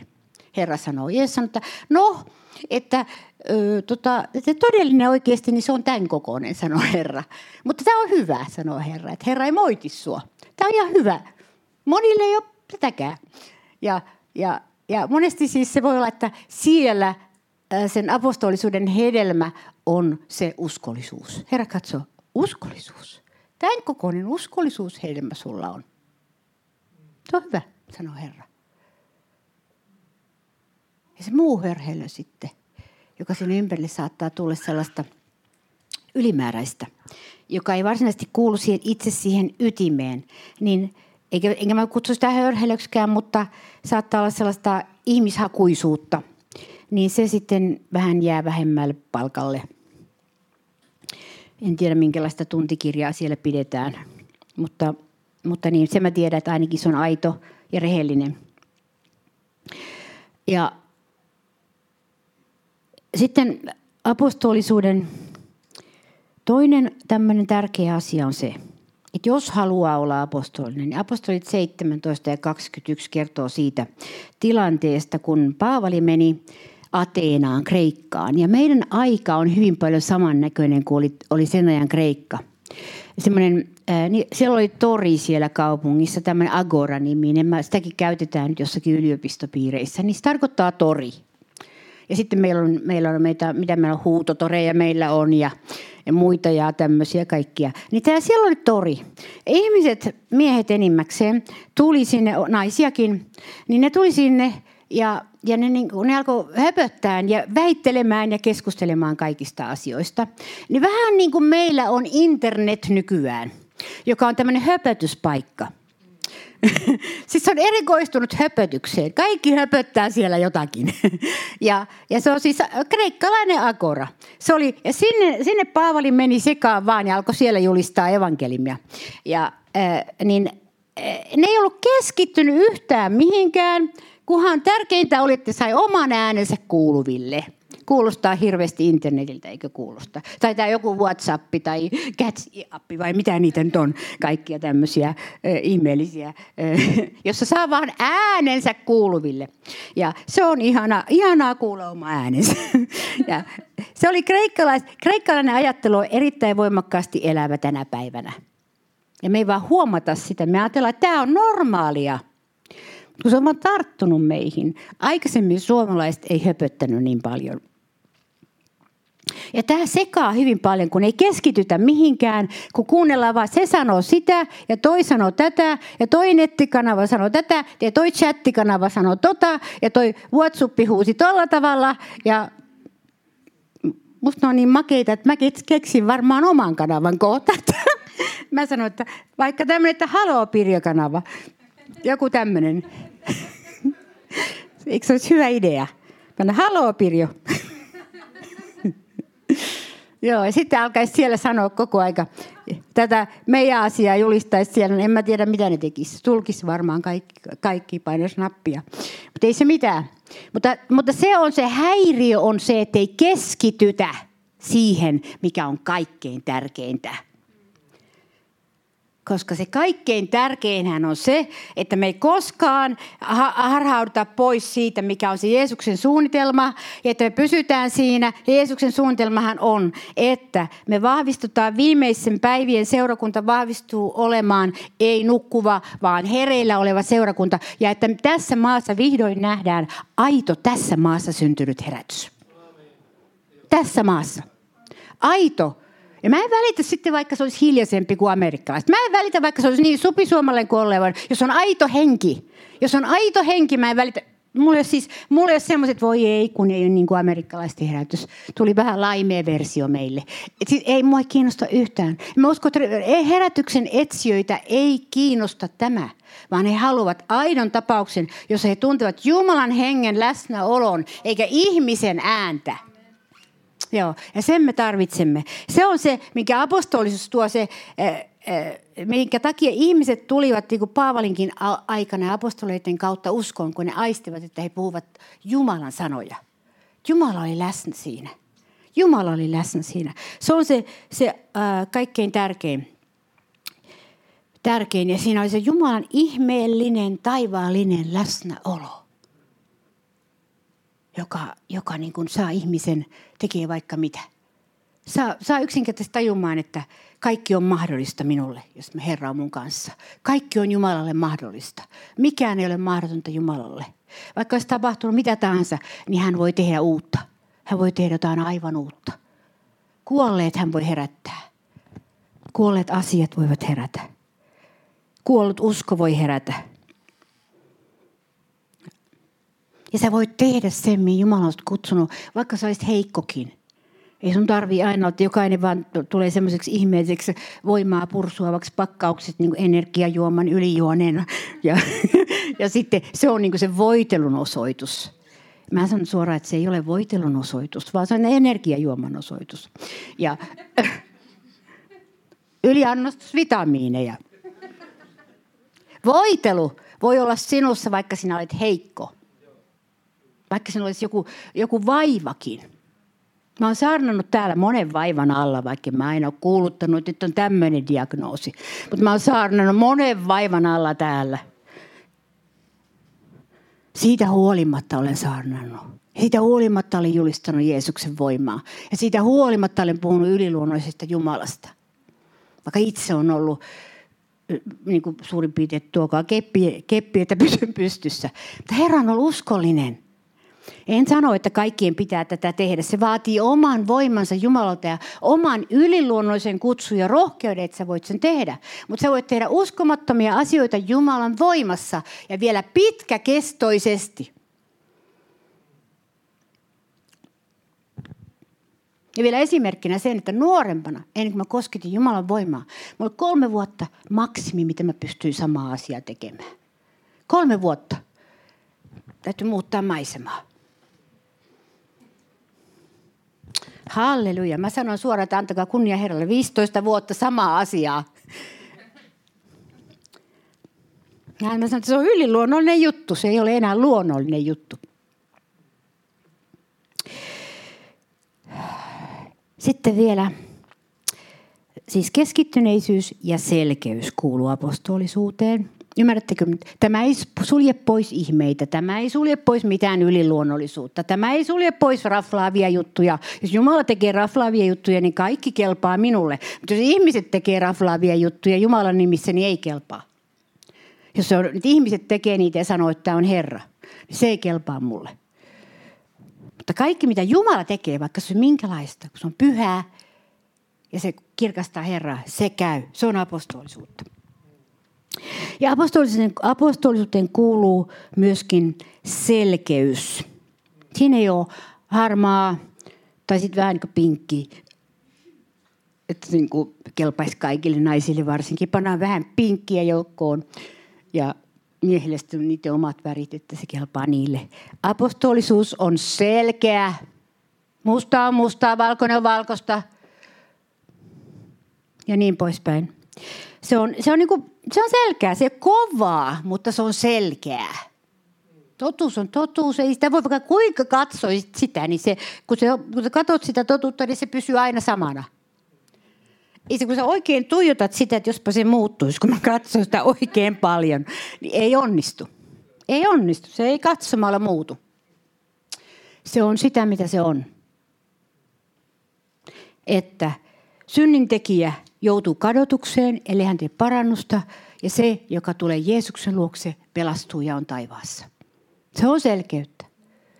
Herra sanoo. Jeesus sanoo, että no, että ö, tota, se todellinen oikeasti, niin se on tämän kokoinen, sanoo Herra. Mutta tämä on hyvä, sanoo Herra, että Herra ei moiti sua. Tämä on ihan hyvä. Monille ei ole tätäkään. Ja, ja, ja monesti siis se voi olla, että siellä sen apostolisuuden hedelmä on se uskollisuus. Herra katsoo, uskollisuus. Tämän kokoinen uskollisuushedelmä sulla on. Se on hyvä, sanoo Herra. Ja se muu hörhelö sitten, joka sinne ympärille saattaa tulla sellaista ylimääräistä, joka ei varsinaisesti kuulu siihen, itse siihen ytimeen, niin eikä, enkä mä kutsu sitä hörhelöksikään, mutta saattaa olla sellaista ihmishakuisuutta, niin se sitten vähän jää vähemmälle palkalle. En tiedä, minkälaista tuntikirjaa siellä pidetään, mutta, mutta niin, se mä tiedän, että ainakin se on aito ja rehellinen. Ja sitten apostolisuuden toinen tämmöinen tärkeä asia on se, että jos haluaa olla apostolinen, niin apostolit 17 ja 21 kertoo siitä tilanteesta, kun Paavali meni Ateenaan, Kreikkaan. Ja meidän aika on hyvin paljon samannäköinen kuin oli, oli sen ajan Kreikka. Semmoinen, niin siellä oli tori siellä kaupungissa, tämmöinen Agora-niminen. Sitäkin käytetään nyt jossakin yliopistopiireissä. Niin se tarkoittaa tori. Ja sitten meillä on, meillä on meitä, mitä meillä on, huutotoreja meillä on ja, ja muita ja tämmöisiä kaikkia. Niin tää, siellä oli tori. Ihmiset, miehet enimmäkseen, tuli sinne, naisiakin, niin ne tuli sinne ja, ja ne, niin, ne alkoi höpöttää ja väittelemään ja keskustelemaan kaikista asioista. Niin vähän niin kuin meillä on internet nykyään, joka on tämmöinen höpötyspaikka. siis se on erikoistunut höpötykseen. Kaikki höpöttää siellä jotakin. ja, ja se on siis kreikkalainen agora. Se oli, ja sinne, sinne Paavali meni sekaan vaan ja alkoi siellä julistaa evankelimia. Ja, äh, niin, äh, ne ei ollut keskittynyt yhtään mihinkään, kunhan tärkeintä oli, että sai oman äänensä kuuluville – Kuulostaa hirveästi internetiltä, eikö kuulosta? Tai tämä joku WhatsApp tai Catch-appi vai mitä niitä nyt on, kaikkia tämmöisiä äh, ihmeellisiä, äh, jossa saa vaan äänensä kuuluville. Ja se on ihana, ihanaa kuulla oma äänensä. ja se oli kreikkalais, kreikkalainen ajattelu on erittäin voimakkaasti elävä tänä päivänä. Ja me ei vaan huomata sitä. Me ajatellaan, että tämä on normaalia kun se on tarttunut meihin. Aikaisemmin suomalaiset ei höpöttänyt niin paljon. Ja tämä sekaa hyvin paljon, kun ei keskitytä mihinkään, kun kuunnellaan vaan se sanoo sitä ja toi sanoo tätä ja toi nettikanava sanoo tätä ja toi chattikanava sanoo tota ja toi WhatsApp huusi tolla tavalla ja musta ne on niin makeita, että mä keksin varmaan oman kanavan kohta. Mä sanoin, että vaikka tämmöinen, että haloo Pirjo-kanava. Joku tämmöinen. Eikö se olisi hyvä idea? Mä haloo Pirjo. Joo, ja sitten alkaisi siellä sanoa koko aika tätä meidän asiaa julistaisi siellä. En mä tiedä, mitä ne tekisi. Tulkisi varmaan kaikki, kaikki painaisi nappia. Mutta ei se mitään. Mutta, mutta se on se häiriö on se, että ei keskitytä siihen, mikä on kaikkein tärkeintä. Koska se kaikkein tärkeinhän on se, että me ei koskaan harhauduta pois siitä, mikä on se Jeesuksen suunnitelma, ja että me pysytään siinä. Jeesuksen suunnitelmahan on, että me vahvistutaan viimeisen päivien seurakunta vahvistuu olemaan ei nukkuva, vaan hereillä oleva seurakunta. Ja että tässä maassa vihdoin nähdään aito tässä maassa syntynyt herätys. Tässä maassa. Aito ja mä en välitä sitten, vaikka se olisi hiljaisempi kuin amerikkalaiset. Mä en välitä, vaikka se olisi niin supisuomalainen kuin olevan. Jos on aito henki, jos on aito henki, mä en välitä. Mulle siis, mulle ei semmoiset, voi ei, kun ei ole niin kuin amerikkalaisten herätys. Tuli vähän laimea versio meille. Et siis ei mua kiinnosta yhtään. Mä uskon, että herätyksen etsijöitä ei kiinnosta tämä, vaan he haluavat aidon tapauksen, jossa he tuntevat Jumalan hengen läsnäolon, eikä ihmisen ääntä. Joo, ja sen me tarvitsemme. Se on se, mikä apostolisuus tuo se, minkä takia ihmiset tulivat niin kuin Paavalinkin aikana apostoleiden kautta uskoon, kun ne aistivat, että he puhuvat Jumalan sanoja. Jumala oli läsnä siinä. Jumala oli läsnä siinä. Se on se, se äh, kaikkein tärkein. Tärkein. Ja siinä oli se Jumalan ihmeellinen, taivaallinen läsnäolo joka, joka niin kuin saa ihmisen tekee vaikka mitä. Saa, saa yksinkertaisesti tajumaan, että kaikki on mahdollista minulle, jos me Herra on mun kanssa. Kaikki on Jumalalle mahdollista. Mikään ei ole mahdotonta Jumalalle. Vaikka olisi tapahtunut mitä tahansa, niin hän voi tehdä uutta. Hän voi tehdä jotain aivan uutta. Kuolleet hän voi herättää. Kuolleet asiat voivat herätä. Kuollut usko voi herätä. Ja sä voit tehdä sen, mihin Jumala on kutsunut, vaikka sä olisit heikkokin. Ei sun tarvii aina, että jokainen vaan tulee semmoiseksi ihmeelliseksi voimaa pursuavaksi pakkaukset niin energiajuoman ylijuoneen. Ja, ja sitten se on niin se voitelun osoitus. Mä sanon suoraan, että se ei ole voitelun osoitus, vaan se on energiajuoman osoitus. Ja yliannostus vitamiineja. Voitelu voi olla sinussa, vaikka sinä olet heikko. Vaikka sinulla olisi joku, joku vaivakin. Mä oon saarnannut täällä monen vaivan alla, vaikka mä aina ole kuuluttanut, että nyt on tämmöinen diagnoosi. Mutta mä oon saarnannut monen vaivan alla täällä. Siitä huolimatta olen saarnannut. Siitä huolimatta olen julistanut Jeesuksen voimaa. Ja siitä huolimatta olen puhunut yliluonnollisesta Jumalasta. Vaikka itse on ollut niin kuin suurin piirtein tuokaa keppi, keppi, että pysyn pystyssä. Mutta Herra on ollut uskollinen. En sano, että kaikkien pitää tätä tehdä. Se vaatii oman voimansa Jumalalta ja oman yliluonnollisen kutsun ja rohkeuden, että sä voit sen tehdä. Mutta sä voit tehdä uskomattomia asioita Jumalan voimassa ja vielä pitkäkestoisesti. Ja vielä esimerkkinä sen, että nuorempana, ennen kuin mä kosketin Jumalan voimaa, mulla oli kolme vuotta maksimi, mitä mä pystyin samaa asiaa tekemään. Kolme vuotta. Täytyy muuttaa maisemaa. Halleluja. Mä sanon suoraan, että antakaa kunnia Herralle. 15 vuotta samaa asiaa. Ja mä sanon, että se on yliluonnollinen juttu. Se ei ole enää luonnollinen juttu. Sitten vielä, siis keskittyneisyys ja selkeys kuuluu apostolisuuteen. Ymmärrättekö? Tämä ei sulje pois ihmeitä, tämä ei sulje pois mitään yliluonnollisuutta, tämä ei sulje pois raflaavia juttuja. Jos Jumala tekee raflaavia juttuja, niin kaikki kelpaa minulle. Mutta jos ihmiset tekee raflaavia juttuja Jumalan nimissä, niin ei kelpaa. Jos on, että ihmiset tekee niitä ja sanoo, että tämä on Herra, niin se ei kelpaa mulle. Mutta kaikki, mitä Jumala tekee, vaikka se on minkälaista, kun se on pyhää ja se kirkastaa Herraa, se käy. Se on apostolisuutta. Ja apostolisuuteen, apostolisuuteen kuuluu myöskin selkeys. Siinä ei ole harmaa tai sitten vähän niin pinkki, että niin kuin kelpaisi kaikille naisille varsinkin. Pannaan vähän pinkkiä joukkoon ja miehille sitten niiden omat värit, että se kelpaa niille. Apostolisuus on selkeä. Musta on mustaa, valkoinen on valkoista ja niin poispäin. Se on, se on, niin kuin, se on selkeä, se on kovaa, mutta se on selkeää. Totuus on totuus, ei sitä voi vaikka kuinka katsoisit sitä, niin se, kun, se, kun sä katsot sitä totuutta, niin se pysyy aina samana. Ei se, kun sä oikein tuijotat sitä, että jospa se muuttuisi, kun mä katson sitä oikein paljon, niin ei onnistu. Ei onnistu, se ei katsomalla muutu. Se on sitä, mitä se on. Että synnintekijä joutuu kadotukseen, eli hän tee parannusta, ja se, joka tulee Jeesuksen luokse, pelastuu ja on taivaassa. Se on selkeyttä.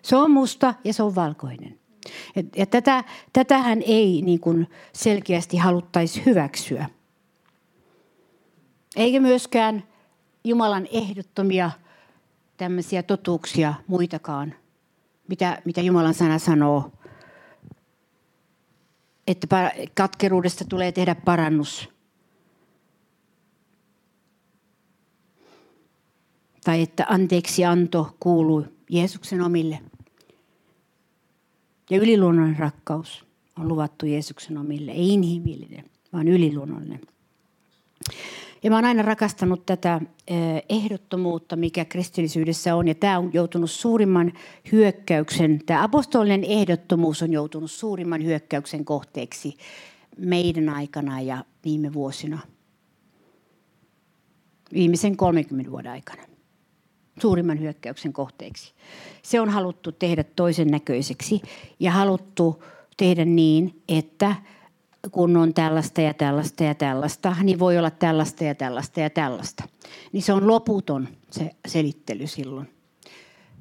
Se on musta ja se on valkoinen. Ja tätä, tätähän ei niin kuin selkeästi haluttaisi hyväksyä. Eikä myöskään Jumalan ehdottomia tämmöisiä totuuksia muitakaan, mitä, mitä Jumalan sana sanoo. Että katkeruudesta tulee tehdä parannus. Tai että anteeksi anto kuuluu Jeesuksen omille. Ja yliluonnollinen rakkaus on luvattu Jeesuksen omille. Ei inhimillinen, vaan yliluonnollinen. Ja mä oon aina rakastanut tätä eh, ehdottomuutta, mikä kristillisyydessä on. Ja tämä on joutunut suurimman hyökkäyksen, tämä apostolinen ehdottomuus on joutunut suurimman hyökkäyksen kohteeksi meidän aikana ja viime vuosina. Viimeisen 30 vuoden aikana suurimman hyökkäyksen kohteeksi. Se on haluttu tehdä toisen näköiseksi ja haluttu tehdä niin, että kun on tällaista ja tällaista ja tällaista, niin voi olla tällaista ja tällaista ja tällaista. Niin se on loputon se selittely silloin.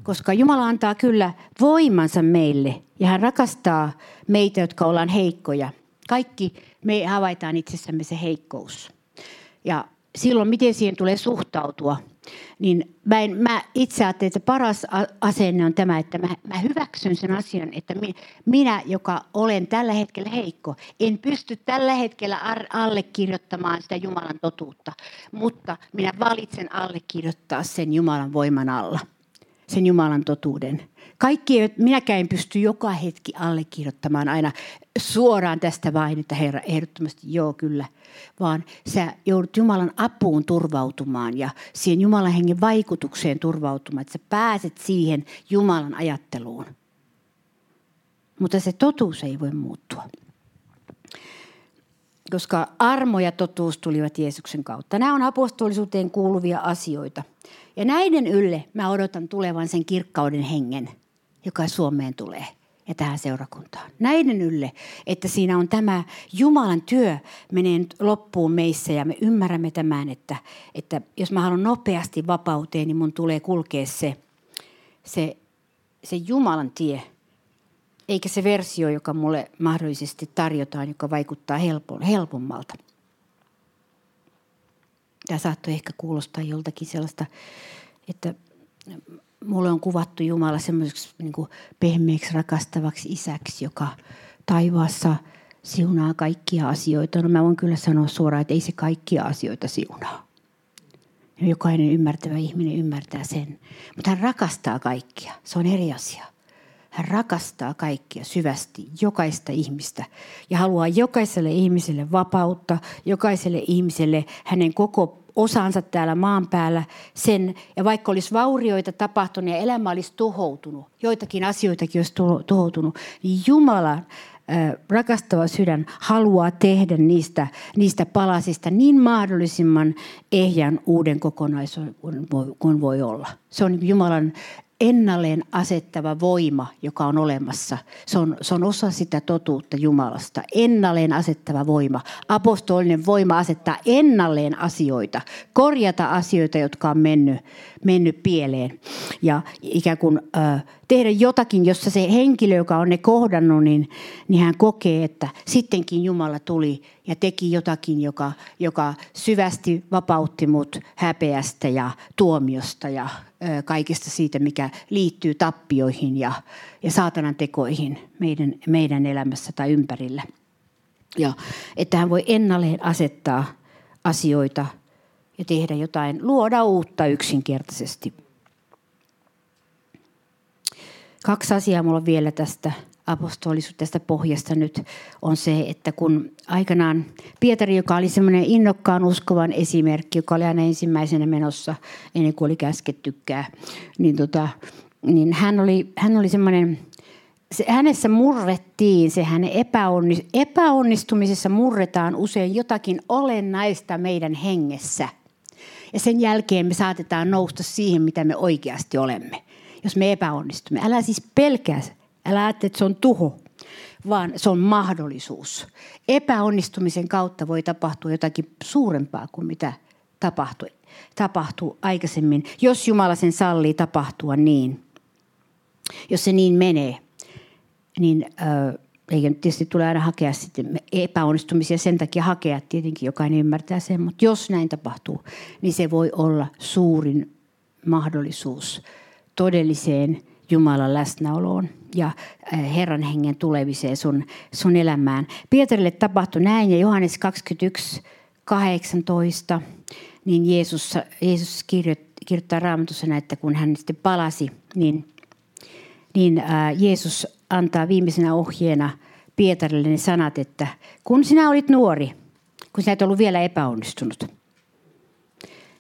Koska Jumala antaa kyllä voimansa meille ja hän rakastaa meitä, jotka ollaan heikkoja. Kaikki me havaitaan itsessämme se heikkous. Ja silloin miten siihen tulee suhtautua, niin mä, en, mä itse ajattelin, että paras asenne on tämä, että mä, mä hyväksyn sen asian, että mi, minä, joka olen tällä hetkellä heikko, en pysty tällä hetkellä allekirjoittamaan sitä Jumalan totuutta, mutta minä valitsen allekirjoittaa sen Jumalan voiman alla, sen Jumalan totuuden. Kaikki eivät, minäkään en pysty joka hetki allekirjoittamaan aina suoraan tästä vain, että Herra, ehdottomasti joo kyllä. Vaan sä joudut Jumalan apuun turvautumaan ja siihen Jumalan hengen vaikutukseen turvautumaan, että sä pääset siihen Jumalan ajatteluun. Mutta se totuus ei voi muuttua. Koska armo ja totuus tulivat Jeesuksen kautta. Nämä on apostolisuuteen kuuluvia asioita. Ja näiden ylle mä odotan tulevan sen kirkkauden hengen – joka Suomeen tulee ja tähän seurakuntaan. Näiden ylle, että siinä on tämä Jumalan työ menee loppuun meissä ja me ymmärrämme tämän, että, että jos mä haluan nopeasti vapauteen, niin mun tulee kulkea se, se, se Jumalan tie, eikä se versio, joka mulle mahdollisesti tarjotaan, joka vaikuttaa helpommalta. Tämä saattoi ehkä kuulostaa joltakin sellaista, että mulle on kuvattu Jumala semmoiseksi niin pehmeäksi rakastavaksi isäksi, joka taivaassa siunaa kaikkia asioita. No mä voin kyllä sanoa suoraan, että ei se kaikkia asioita siunaa. Jokainen ymmärtävä ihminen ymmärtää sen. Mutta hän rakastaa kaikkia. Se on eri asia. Hän rakastaa kaikkia syvästi, jokaista ihmistä ja haluaa jokaiselle ihmiselle vapautta, jokaiselle ihmiselle hänen koko osansa täällä maan päällä sen, ja vaikka olisi vaurioita tapahtunut ja elämä olisi tuhoutunut, joitakin asioitakin olisi tuhoutunut, niin Jumala rakastava sydän haluaa tehdä niistä, niistä palasista niin mahdollisimman ehjän uuden kokonaisuuden kuin voi olla. Se on Jumalan ennalleen asettava voima, joka on olemassa. Se on, se on osa sitä totuutta Jumalasta. Ennalleen asettava voima. Apostolinen voima asettaa ennalleen asioita, korjata asioita, jotka on mennyt, mennyt pieleen. ja ikään kuin ö, tehdä jotakin, jossa se henkilö, joka on ne kohdannut, niin, niin hän kokee, että sittenkin Jumala tuli ja teki jotakin, joka, joka syvästi vapautti mut häpeästä ja tuomiosta ja kaikesta siitä, mikä liittyy tappioihin ja, ja saatanan tekoihin meidän, meidän elämässä tai ympärillä. Ja että hän voi ennalleen asettaa asioita ja tehdä jotain, luoda uutta yksinkertaisesti. Kaksi asiaa mulla on vielä tästä apostolisuudesta pohjasta nyt on se, että kun aikanaan Pietari, joka oli semmoinen innokkaan uskovan esimerkki, joka oli aina ensimmäisenä menossa ennen kuin oli käskettykää, niin, tota, niin hän oli, hän oli semmoinen se, hänessä murrettiin, se hänen epäonnis, epäonnistumisessa murretaan usein jotakin olennaista meidän hengessä. Ja sen jälkeen me saatetaan nousta siihen, mitä me oikeasti olemme, jos me epäonnistumme. Älä siis pelkää, älä ajattele, että se on tuho, vaan se on mahdollisuus. Epäonnistumisen kautta voi tapahtua jotakin suurempaa kuin mitä tapahtui, tapahtuu aikaisemmin, jos Jumala sen sallii tapahtua niin. Jos se niin menee niin eikä nyt tietysti tule aina hakea sitten epäonnistumisia sen takia hakea, tietenkin jokainen ymmärtää sen, mutta jos näin tapahtuu, niin se voi olla suurin mahdollisuus todelliseen Jumalan läsnäoloon ja Herran hengen tulemiseen sun, sun elämään. Pietarille tapahtui näin ja Johannes 21, 18, niin Jeesus, Jeesus kirjoittaa raamatussa että kun hän sitten palasi, niin, niin Jeesus antaa viimeisenä ohjeena Pietarille ne sanat, että kun sinä olit nuori, kun sinä et ollut vielä epäonnistunut,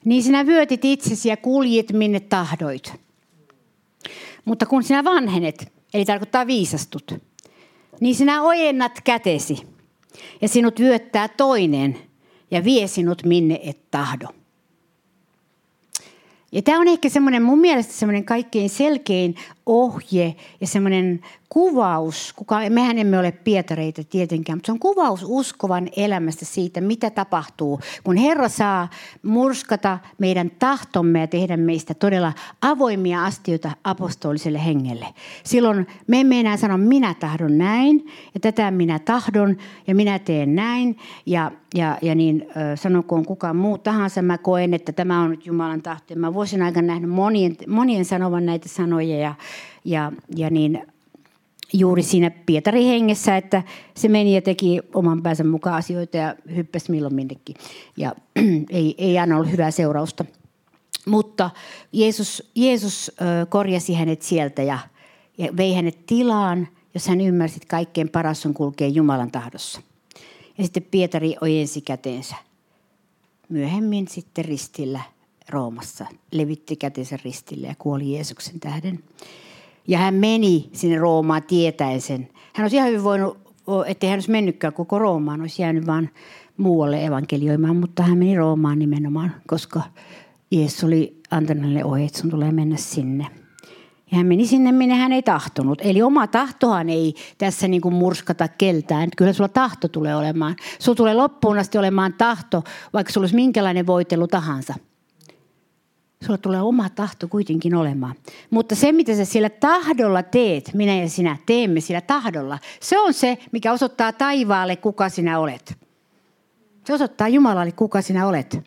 niin sinä vyötit itsesi ja kuljet minne tahdoit. Mutta kun sinä vanhenet, eli tarkoittaa viisastut, niin sinä ojennat kätesi ja sinut vyöttää toinen ja vie sinut minne et tahdo. Ja tämä on ehkä semmoinen mun mielestä semmoinen kaikkein selkein ohje ja semmoinen kuvaus, kuka, mehän emme ole pietareita tietenkään, mutta se on kuvaus uskovan elämästä siitä, mitä tapahtuu, kun Herra saa murskata meidän tahtomme ja tehdä meistä todella avoimia astioita apostoliselle hengelle. Silloin me emme enää sano, minä tahdon näin ja tätä minä tahdon ja minä teen näin ja, ja, ja niin sanokoon kukaan muu tahansa, mä koen, että tämä on nyt Jumalan tahto. Ja mä voisin aikana nähdä monien, monien sanovan näitä sanoja ja, ja, ja niin juuri siinä Pietarin hengessä, että se meni ja teki oman päänsä mukaan asioita ja hyppäsi milloin minnekin. Ja ei, ei aina ollut hyvää seurausta. Mutta Jeesus, Jeesus korjasi hänet sieltä ja, ja vei hänet tilaan, jos hän ymmärsi, että kaikkein paras on kulkea Jumalan tahdossa. Ja sitten Pietari ojensi käteensä. Myöhemmin sitten ristillä Roomassa levitti kätensä ristille ja kuoli Jeesuksen tähden. Ja hän meni sinne Roomaan tietäen sen. Hän olisi ihan hyvin voinut, ettei hän olisi mennytkään koko Roomaan, olisi jäänyt vain muualle evankelioimaan, mutta hän meni Roomaan nimenomaan, koska Jeesus oli antanut hänelle ohjeet, sun tulee mennä sinne. Ja hän meni sinne, minne hän ei tahtonut. Eli oma tahtohan ei tässä niin kuin murskata keltään. Kyllä sulla tahto tulee olemaan. Sulla tulee loppuun asti olemaan tahto, vaikka sulla olisi minkälainen voitelu tahansa – Sulla tulee oma tahto kuitenkin olemaan. Mutta se, mitä sä sillä tahdolla teet, minä ja sinä teemme sillä tahdolla, se on se, mikä osoittaa taivaalle, kuka sinä olet. Se osoittaa Jumalalle, kuka sinä olet.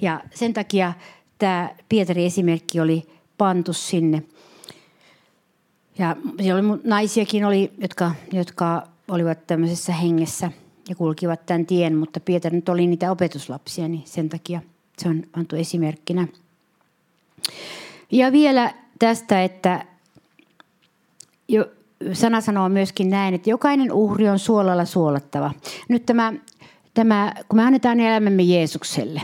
Ja sen takia tämä Pietarin esimerkki oli pantu sinne. Ja siellä oli naisiakin, oli, jotka, jotka olivat tämmöisessä hengessä ja kulkivat tämän tien, mutta Pietari nyt oli niitä opetuslapsia, niin sen takia se on pantu esimerkkinä. Ja vielä tästä, että jo, sana sanoo myöskin näin, että jokainen uhri on suolalla suolattava. Nyt tämä, tämä kun me annetaan elämämme Jeesukselle,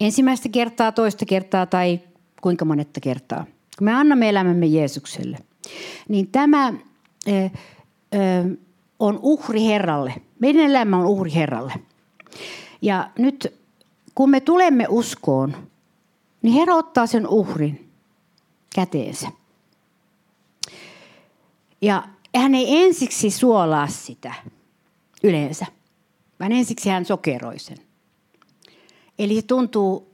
ensimmäistä kertaa, toista kertaa tai kuinka monetta kertaa, kun me annamme elämämme Jeesukselle, niin tämä ö, ö, on uhri Herralle. Meidän elämä on uhri Herralle. Ja nyt kun me tulemme uskoon, niin Herra ottaa sen uhrin käteensä. Ja hän ei ensiksi suolaa sitä yleensä, vaan ensiksi hän sokeroi sen. Eli se tuntuu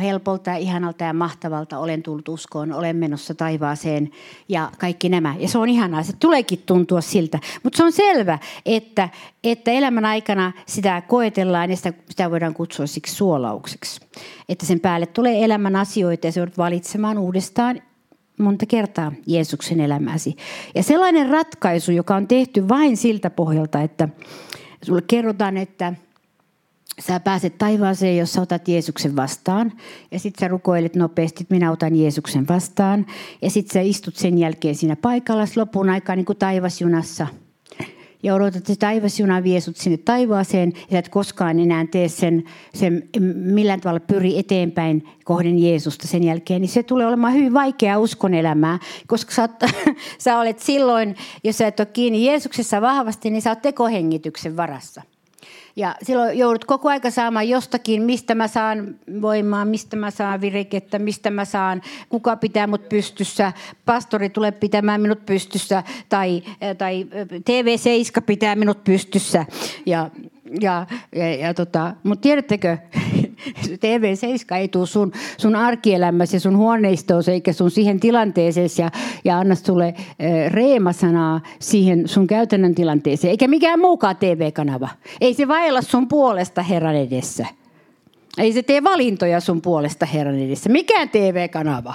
helpolta ihanalta ja mahtavalta, olen tullut uskoon, olen menossa taivaaseen ja kaikki nämä. Ja se on ihanaa, se tuleekin tuntua siltä. Mutta se on selvä, että, että elämän aikana sitä koetellaan ja sitä, sitä voidaan kutsua siksi suolaukseksi. Että sen päälle tulee elämän asioita ja se joudut valitsemaan uudestaan monta kertaa Jeesuksen elämäsi. Ja sellainen ratkaisu, joka on tehty vain siltä pohjalta, että sulle kerrotaan, että – sä pääset taivaaseen, jos sä otat Jeesuksen vastaan. Ja sitten sä rukoilet nopeasti, että minä otan Jeesuksen vastaan. Ja sitten sä istut sen jälkeen siinä paikalla lopun aikaa niin kuin taivasjunassa. Ja odotat, että taivasjuna vie sut sinne taivaaseen. Ja sä et koskaan enää tee sen, sen millään tavalla pyri eteenpäin kohden Jeesusta sen jälkeen. Niin se tulee olemaan hyvin vaikea uskon elämää. Koska sä, oot, sä olet silloin, jos sä et ole kiinni Jeesuksessa vahvasti, niin sä oot tekohengityksen varassa. Ja silloin joudut koko aika saamaan jostakin, mistä mä saan voimaa, mistä mä saan virikettä, mistä mä saan, kuka pitää mut pystyssä, pastori tulee pitämään minut pystyssä tai, tai TV7 pitää minut pystyssä. Ja, ja, ja, ja tota, mutta tiedättekö, TV7 ei tule sun, sun arkielämässä ja sun huoneistoon eikä sun siihen tilanteeseen ja, ja anna sulle äh, reemasanaa siihen sun käytännön tilanteeseen. Eikä mikään muukaan TV-kanava. Ei se vailla sun puolesta Herran edessä. Ei se tee valintoja sun puolesta Herran edessä. Mikään TV-kanava.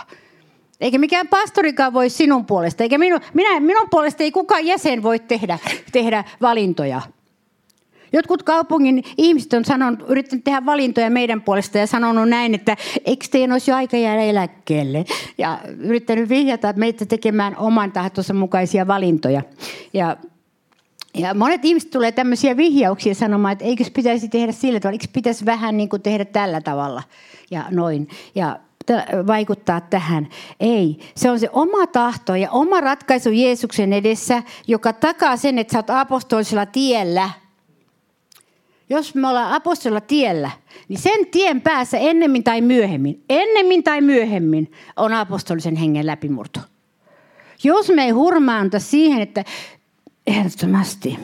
Eikä mikään pastorikaan voi sinun puolesta, eikä minun, minä, minun puolesta ei kukaan jäsen voi tehdä, tehdä valintoja. Jotkut kaupungin ihmiset on sanonut, yrittänyt tehdä valintoja meidän puolesta ja sanonut näin, että eikö teidän olisi jo aika jäädä eläkkeelle. Ja yrittänyt vihjata meitä tekemään oman tahtonsa mukaisia valintoja. Ja ja monet ihmiset tulee tämmöisiä vihjauksia sanomaan, että eikö pitäisi tehdä sillä tavalla, eikö pitäisi vähän niin kuin tehdä tällä tavalla ja noin. Ja vaikuttaa tähän. Ei. Se on se oma tahto ja oma ratkaisu Jeesuksen edessä, joka takaa sen, että sä oot apostolisella tiellä – jos me ollaan apostolilla tiellä, niin sen tien päässä ennemmin tai myöhemmin, ennemmin tai myöhemmin on apostolisen hengen läpimurto. Jos me ei hurmaanta siihen, että ehdottomasti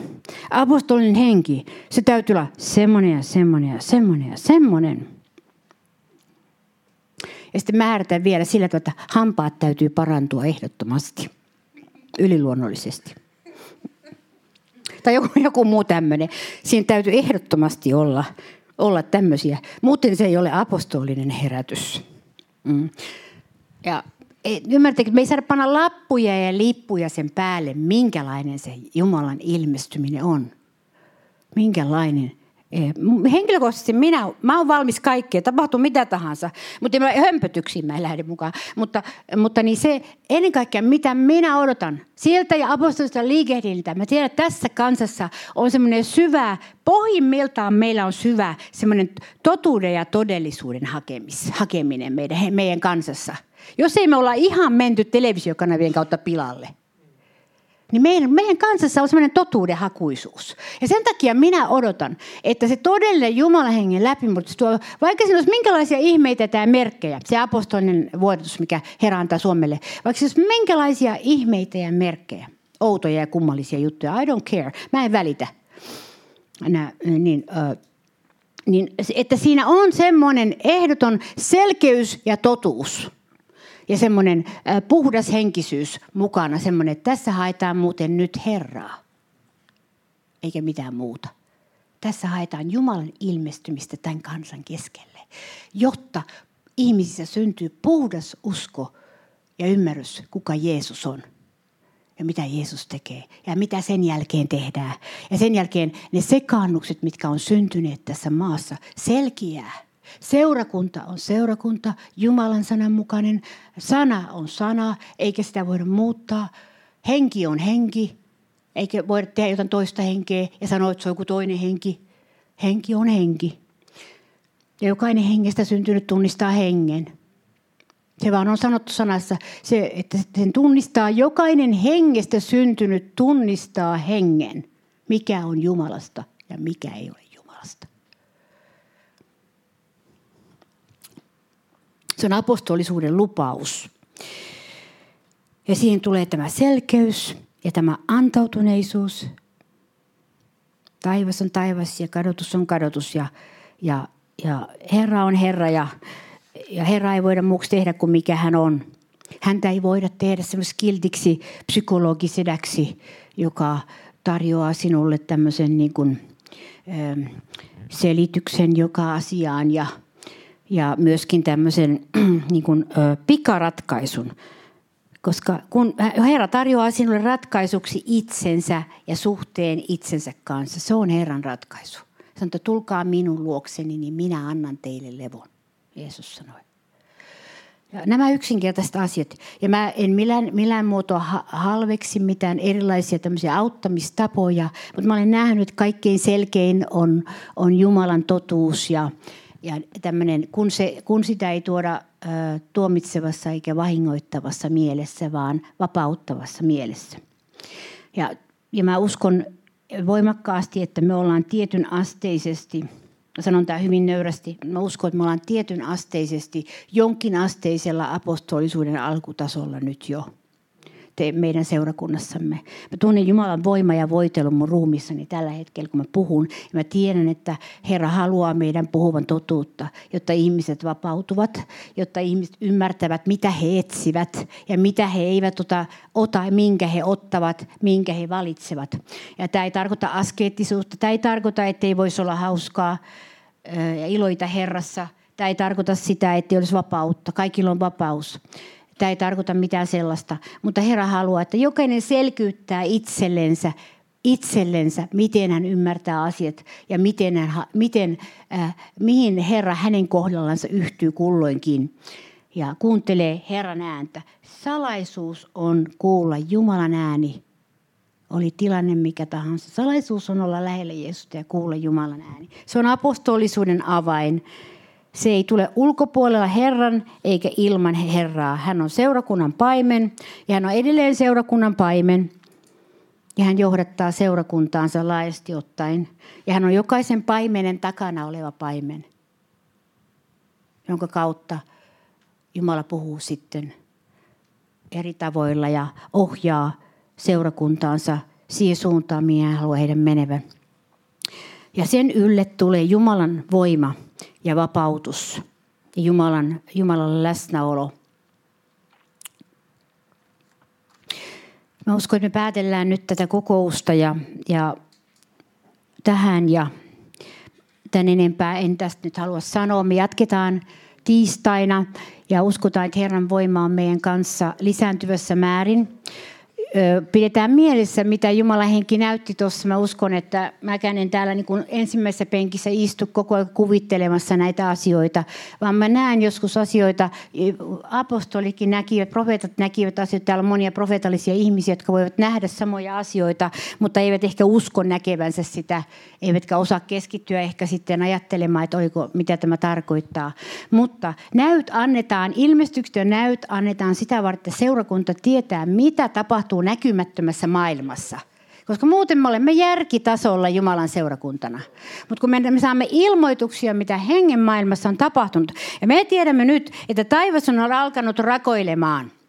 apostolinen henki, se täytyy olla semmoinen ja semmoinen ja semmoinen ja semmoinen. Ja sitten määrätään vielä sillä tavalla, että hampaat täytyy parantua ehdottomasti, yliluonnollisesti tai joku, joku muu tämmöinen. Siinä täytyy ehdottomasti olla, olla tämmöisiä. Muuten se ei ole apostolinen herätys. Mm. Ja ymmärrättekö, että me ei saada panna lappuja ja lippuja sen päälle, minkälainen se Jumalan ilmestyminen on. Minkälainen henkilökohtaisesti minä, mä oon valmis kaikkeen, tapahtuu mitä tahansa, mutta mä hömpötyksiin mä en lähde mukaan. Mutta, mutta niin se ennen kaikkea, mitä minä odotan sieltä ja apostolista liikehdiltä. Mä tiedän, että tässä kansassa on semmoinen syvä, pohjimmiltaan meillä on syvä semmoinen totuuden ja todellisuuden hakemis, hakeminen meidän, meidän kansassa. Jos ei me olla ihan menty televisiokanavien kautta pilalle – niin meidän, meidän kansassa on sellainen totuudenhakuisuus. Ja sen takia minä odotan, että se todellinen Jumalan hengen läpimurtus tuo, vaikka siinä olisi minkälaisia ihmeitä tai merkkejä, se apostolinen vuodatus, mikä Herra antaa Suomelle, vaikka siinä olisi minkälaisia ihmeitä ja merkkejä, outoja ja kummallisia juttuja, I don't care, mä en välitä. Nää, niin, äh, niin, että siinä on semmoinen ehdoton selkeys ja totuus – ja semmoinen puhdas henkisyys mukana, semmoinen, että tässä haetaan muuten nyt Herraa, eikä mitään muuta. Tässä haetaan Jumalan ilmestymistä tämän kansan keskelle, jotta ihmisissä syntyy puhdas usko ja ymmärrys, kuka Jeesus on ja mitä Jeesus tekee ja mitä sen jälkeen tehdään. Ja sen jälkeen ne sekaannukset, mitkä on syntyneet tässä maassa, selkiää Seurakunta on seurakunta, Jumalan sanan mukainen. Sana on sana, eikä sitä voida muuttaa. Henki on henki, eikä voida tehdä jotain toista henkeä ja sanoa, että se on joku toinen henki. Henki on henki. Ja jokainen hengestä syntynyt tunnistaa hengen. Se vaan on sanottu sanassa, se, että sen tunnistaa, jokainen hengestä syntynyt tunnistaa hengen, mikä on Jumalasta ja mikä ei ole Jumalasta. Se on apostolisuuden lupaus. Ja siihen tulee tämä selkeys ja tämä antautuneisuus. Taivas on taivas ja kadotus on kadotus ja, ja, ja Herra on Herra ja ja Herra ei voida muuksi tehdä kuin mikä hän on. Häntä ei voida tehdä semmoisen kiltiksi psykologisedäksi, joka tarjoaa sinulle tämmöisen niin kuin, selityksen joka asiaan ja, ja myöskin tämmöisen niin kuin, ö, pikaratkaisun. Koska kun Herra tarjoaa sinulle ratkaisuksi itsensä ja suhteen itsensä kanssa, se on Herran ratkaisu. Sanoo, että tulkaa minun luokseni, niin minä annan teille levon, Jeesus sanoi. Ja nämä yksinkertaiset asiat. Ja mä en millään, millään muotoa halveksi mitään erilaisia tämmöisiä auttamistapoja, mutta mä olen nähnyt, että kaikkein selkein on, on Jumalan totuus ja, ja tämmöinen, kun, se, kun sitä ei tuoda ä, tuomitsevassa eikä vahingoittavassa mielessä, vaan vapauttavassa mielessä. Ja, ja mä uskon voimakkaasti, että me ollaan tietyn asteisesti – sanon tämä hyvin nöyrästi, mä uskon, että me ollaan tietyn asteisesti, jonkin asteisella apostolisuuden alkutasolla nyt jo te, meidän seurakunnassamme. Mä tunnen Jumalan voima ja voitelun mun ruumissani tällä hetkellä, kun mä puhun. Ja mä tiedän, että Herra haluaa meidän puhuvan totuutta, jotta ihmiset vapautuvat, jotta ihmiset ymmärtävät, mitä he etsivät ja mitä he eivät ota, ota minkä he ottavat, minkä he valitsevat. Ja tämä ei tarkoita askeettisuutta, tämä ei tarkoita, että ei voisi olla hauskaa ja iloita Herrassa. Tämä ei tarkoita sitä, että olisi vapautta. Kaikilla on vapaus. Tämä ei tarkoita mitään sellaista, mutta Herra haluaa, että jokainen selkyyttää itsellensä, itsellensä, miten hän ymmärtää asiat ja miten, hän, miten, äh, mihin Herra hänen kohdallansa yhtyy kulloinkin. Ja kuuntelee Herran ääntä. Salaisuus on kuulla Jumalan ääni. Oli tilanne mikä tahansa. Salaisuus on olla lähellä Jeesusta ja kuulla Jumalan ääni. Se on apostolisuuden avain. Se ei tule ulkopuolella Herran eikä ilman Herraa. Hän on seurakunnan paimen ja hän on edelleen seurakunnan paimen. Ja hän johdattaa seurakuntaansa laajasti ottaen. Ja hän on jokaisen paimenen takana oleva paimen, jonka kautta Jumala puhuu sitten eri tavoilla ja ohjaa seurakuntaansa siihen suuntaan, mihin hän haluaa heidän menevän. Ja sen ylle tulee Jumalan voima – ja vapautus Jumalan, Jumalan läsnäolo. Mä uskon, että me päätellään nyt tätä kokousta ja, ja tähän ja tämän enempää en tästä nyt halua sanoa. Me jatketaan tiistaina ja uskotaan, että Herran voima on meidän kanssa lisääntyvässä määrin pidetään mielessä, mitä Jumala henki näytti tuossa. Mä uskon, että mäkään en täällä niin kuin ensimmäisessä penkissä istu koko ajan kuvittelemassa näitä asioita, vaan mä näen joskus asioita, apostolikin näkivät, profeetat näkivät asioita, täällä on monia profeetallisia ihmisiä, jotka voivat nähdä samoja asioita, mutta eivät ehkä usko näkevänsä sitä, eivätkä osaa keskittyä ehkä sitten ajattelemaan, että oiko, mitä tämä tarkoittaa. Mutta näyt annetaan, ilmestykset ja näyt annetaan sitä varten, että seurakunta tietää, mitä tapahtuu tapahtuu näkymättömässä maailmassa. Koska muuten me olemme järkitasolla Jumalan seurakuntana. Mutta kun me, me saamme ilmoituksia, mitä hengen maailmassa on tapahtunut. Ja me tiedämme nyt, että taivas on alkanut rakoilemaan –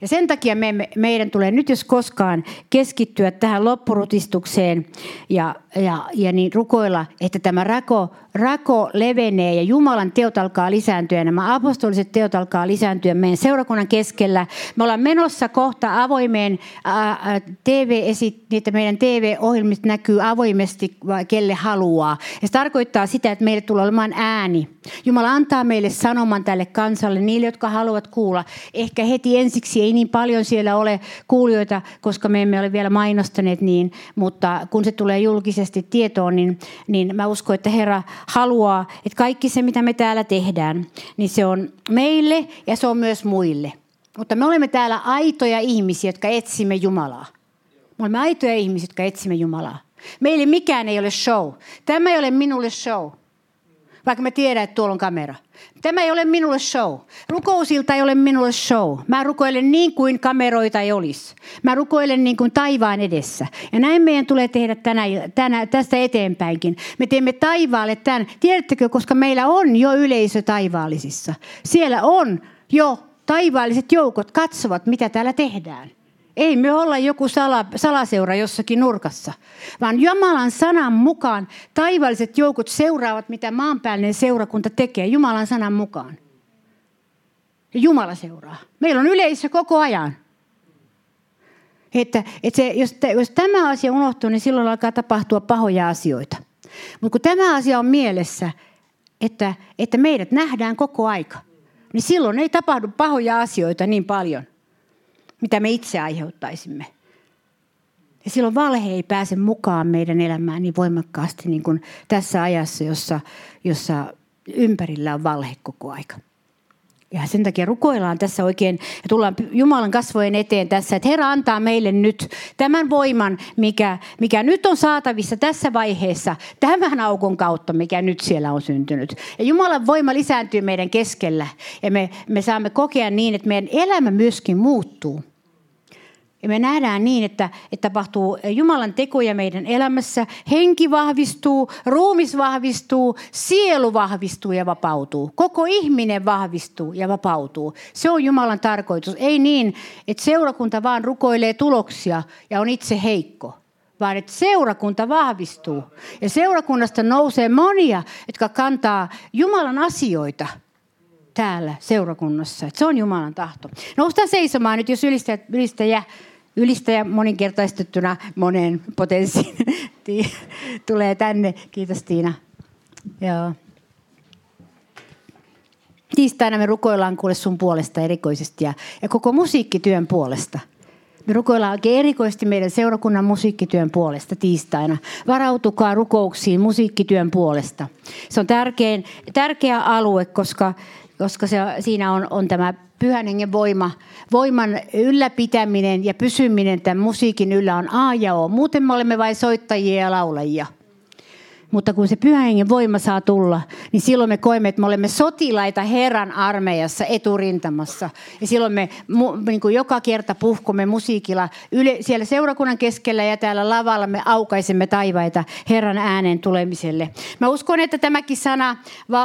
ja sen takia me, me, meidän tulee nyt jos koskaan keskittyä tähän loppurutistukseen ja, ja, ja niin rukoilla, että tämä rako, rako levenee ja Jumalan teot alkaa lisääntyä. Nämä apostoliset teot alkaa lisääntyä meidän seurakunnan keskellä. Me ollaan menossa kohta avoimeen TV, että meidän TV-ohjelmista näkyy avoimesti, kelle haluaa. Ja se tarkoittaa sitä, että meille tulee olemaan ääni. Jumala antaa meille sanoman tälle kansalle, niille, jotka haluavat kuulla. Ehkä heti ensiksi ei niin paljon siellä ole kuulijoita, koska me emme ole vielä mainostaneet niin, mutta kun se tulee julkisesti tietoon, niin, niin mä uskon, että Herra haluaa, että kaikki se, mitä me täällä tehdään, niin se on meille ja se on myös muille. Mutta me olemme täällä aitoja ihmisiä, jotka etsimme Jumalaa. Me olemme aitoja ihmisiä, jotka etsimme Jumalaa. Meille mikään ei ole show. Tämä ei ole minulle show. Vaikka mä tiedän, että tuolla on kamera. Tämä ei ole minulle show. Rukousilta ei ole minulle show. Mä rukoilen niin kuin kameroita ei olisi. Mä rukoilen niin kuin taivaan edessä. Ja näin meidän tulee tehdä tänä, tänä, tästä eteenpäinkin. Me teemme taivaalle tämän. Tiedättekö, koska meillä on jo yleisö taivaallisissa. Siellä on jo taivaalliset joukot katsovat, mitä täällä tehdään. Ei me olla joku sala, salaseura jossakin nurkassa, vaan Jumalan sanan mukaan taivaalliset joukot seuraavat, mitä maanpäällinen seurakunta tekee Jumalan sanan mukaan. Ja Jumala seuraa. Meillä on yleisö koko ajan. Että, että se, jos, jos tämä asia unohtuu, niin silloin alkaa tapahtua pahoja asioita. Mutta kun tämä asia on mielessä, että, että meidät nähdään koko aika, niin silloin ei tapahdu pahoja asioita niin paljon, mitä me itse aiheuttaisimme. Ja silloin valhe ei pääse mukaan meidän elämään niin voimakkaasti niin kuin tässä ajassa, jossa, jossa ympärillä on valhe koko aika. Ja sen takia rukoillaan tässä oikein ja tullaan Jumalan kasvojen eteen tässä, että Herra antaa meille nyt tämän voiman, mikä, mikä nyt on saatavissa tässä vaiheessa, tämän aukon kautta, mikä nyt siellä on syntynyt. Ja Jumalan voima lisääntyy meidän keskellä ja me, me saamme kokea niin, että meidän elämä myöskin muuttuu. Ja me nähdään niin, että, että tapahtuu Jumalan tekoja meidän elämässä. Henki vahvistuu, ruumis vahvistuu, sielu vahvistuu ja vapautuu. Koko ihminen vahvistuu ja vapautuu. Se on Jumalan tarkoitus. Ei niin, että seurakunta vaan rukoilee tuloksia ja on itse heikko vaan että seurakunta vahvistuu. Ja seurakunnasta nousee monia, jotka kantaa Jumalan asioita täällä seurakunnassa. Että se on Jumalan tahto. Noustaan seisomaan nyt, jos ylistäjä, ylistäjä moninkertaistettuna moneen potenssiin tulee tänne. Kiitos Tiina. Joo. Tiistaina me rukoillaan kuule sun puolesta erikoisesti ja, ja koko musiikkityön puolesta. Me rukoillaan oikein erikoisesti meidän seurakunnan musiikkityön puolesta tiistaina. Varautukaa rukouksiin musiikkityön puolesta. Se on tärkein, tärkeä alue, koska, koska se, siinä on, on tämä pyhän hengen voima, voiman ylläpitäminen ja pysyminen tämän musiikin yllä on A ja O. Muuten me olemme vain soittajia ja laulajia. Mutta kun se pyhän hengen voima saa tulla, niin silloin me koemme, että me olemme sotilaita Herran armeijassa eturintamassa. Ja silloin me niin kuin joka kerta puhkumme musiikilla yle, siellä seurakunnan keskellä ja täällä lavalla me aukaisemme taivaita Herran äänen tulemiselle. Mä uskon, että tämäkin sana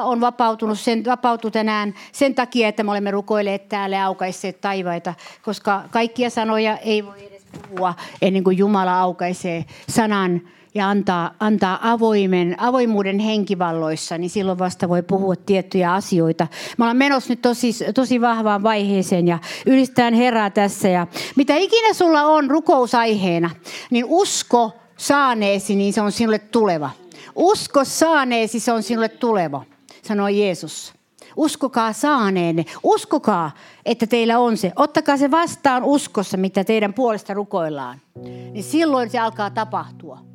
on vapautunut sen, vapautu tänään sen takia, että me olemme rukoilleet täällä ja aukaisseet taivaita, koska kaikkia sanoja ei voi edes puhua ennen kuin Jumala aukaisee sanan ja antaa, antaa avoimen, avoimuuden henkivalloissa, niin silloin vasta voi puhua tiettyjä asioita. Mä olen menossa nyt tosi, tosi vahvaan vaiheeseen ja ylistään Herraa tässä. Ja mitä ikinä sulla on rukousaiheena, niin usko saaneesi, niin se on sinulle tuleva. Usko saaneesi, se on sinulle tuleva, sanoi Jeesus. Uskokaa saaneenne. Uskokaa, että teillä on se. Ottakaa se vastaan uskossa, mitä teidän puolesta rukoillaan. Niin silloin se alkaa tapahtua.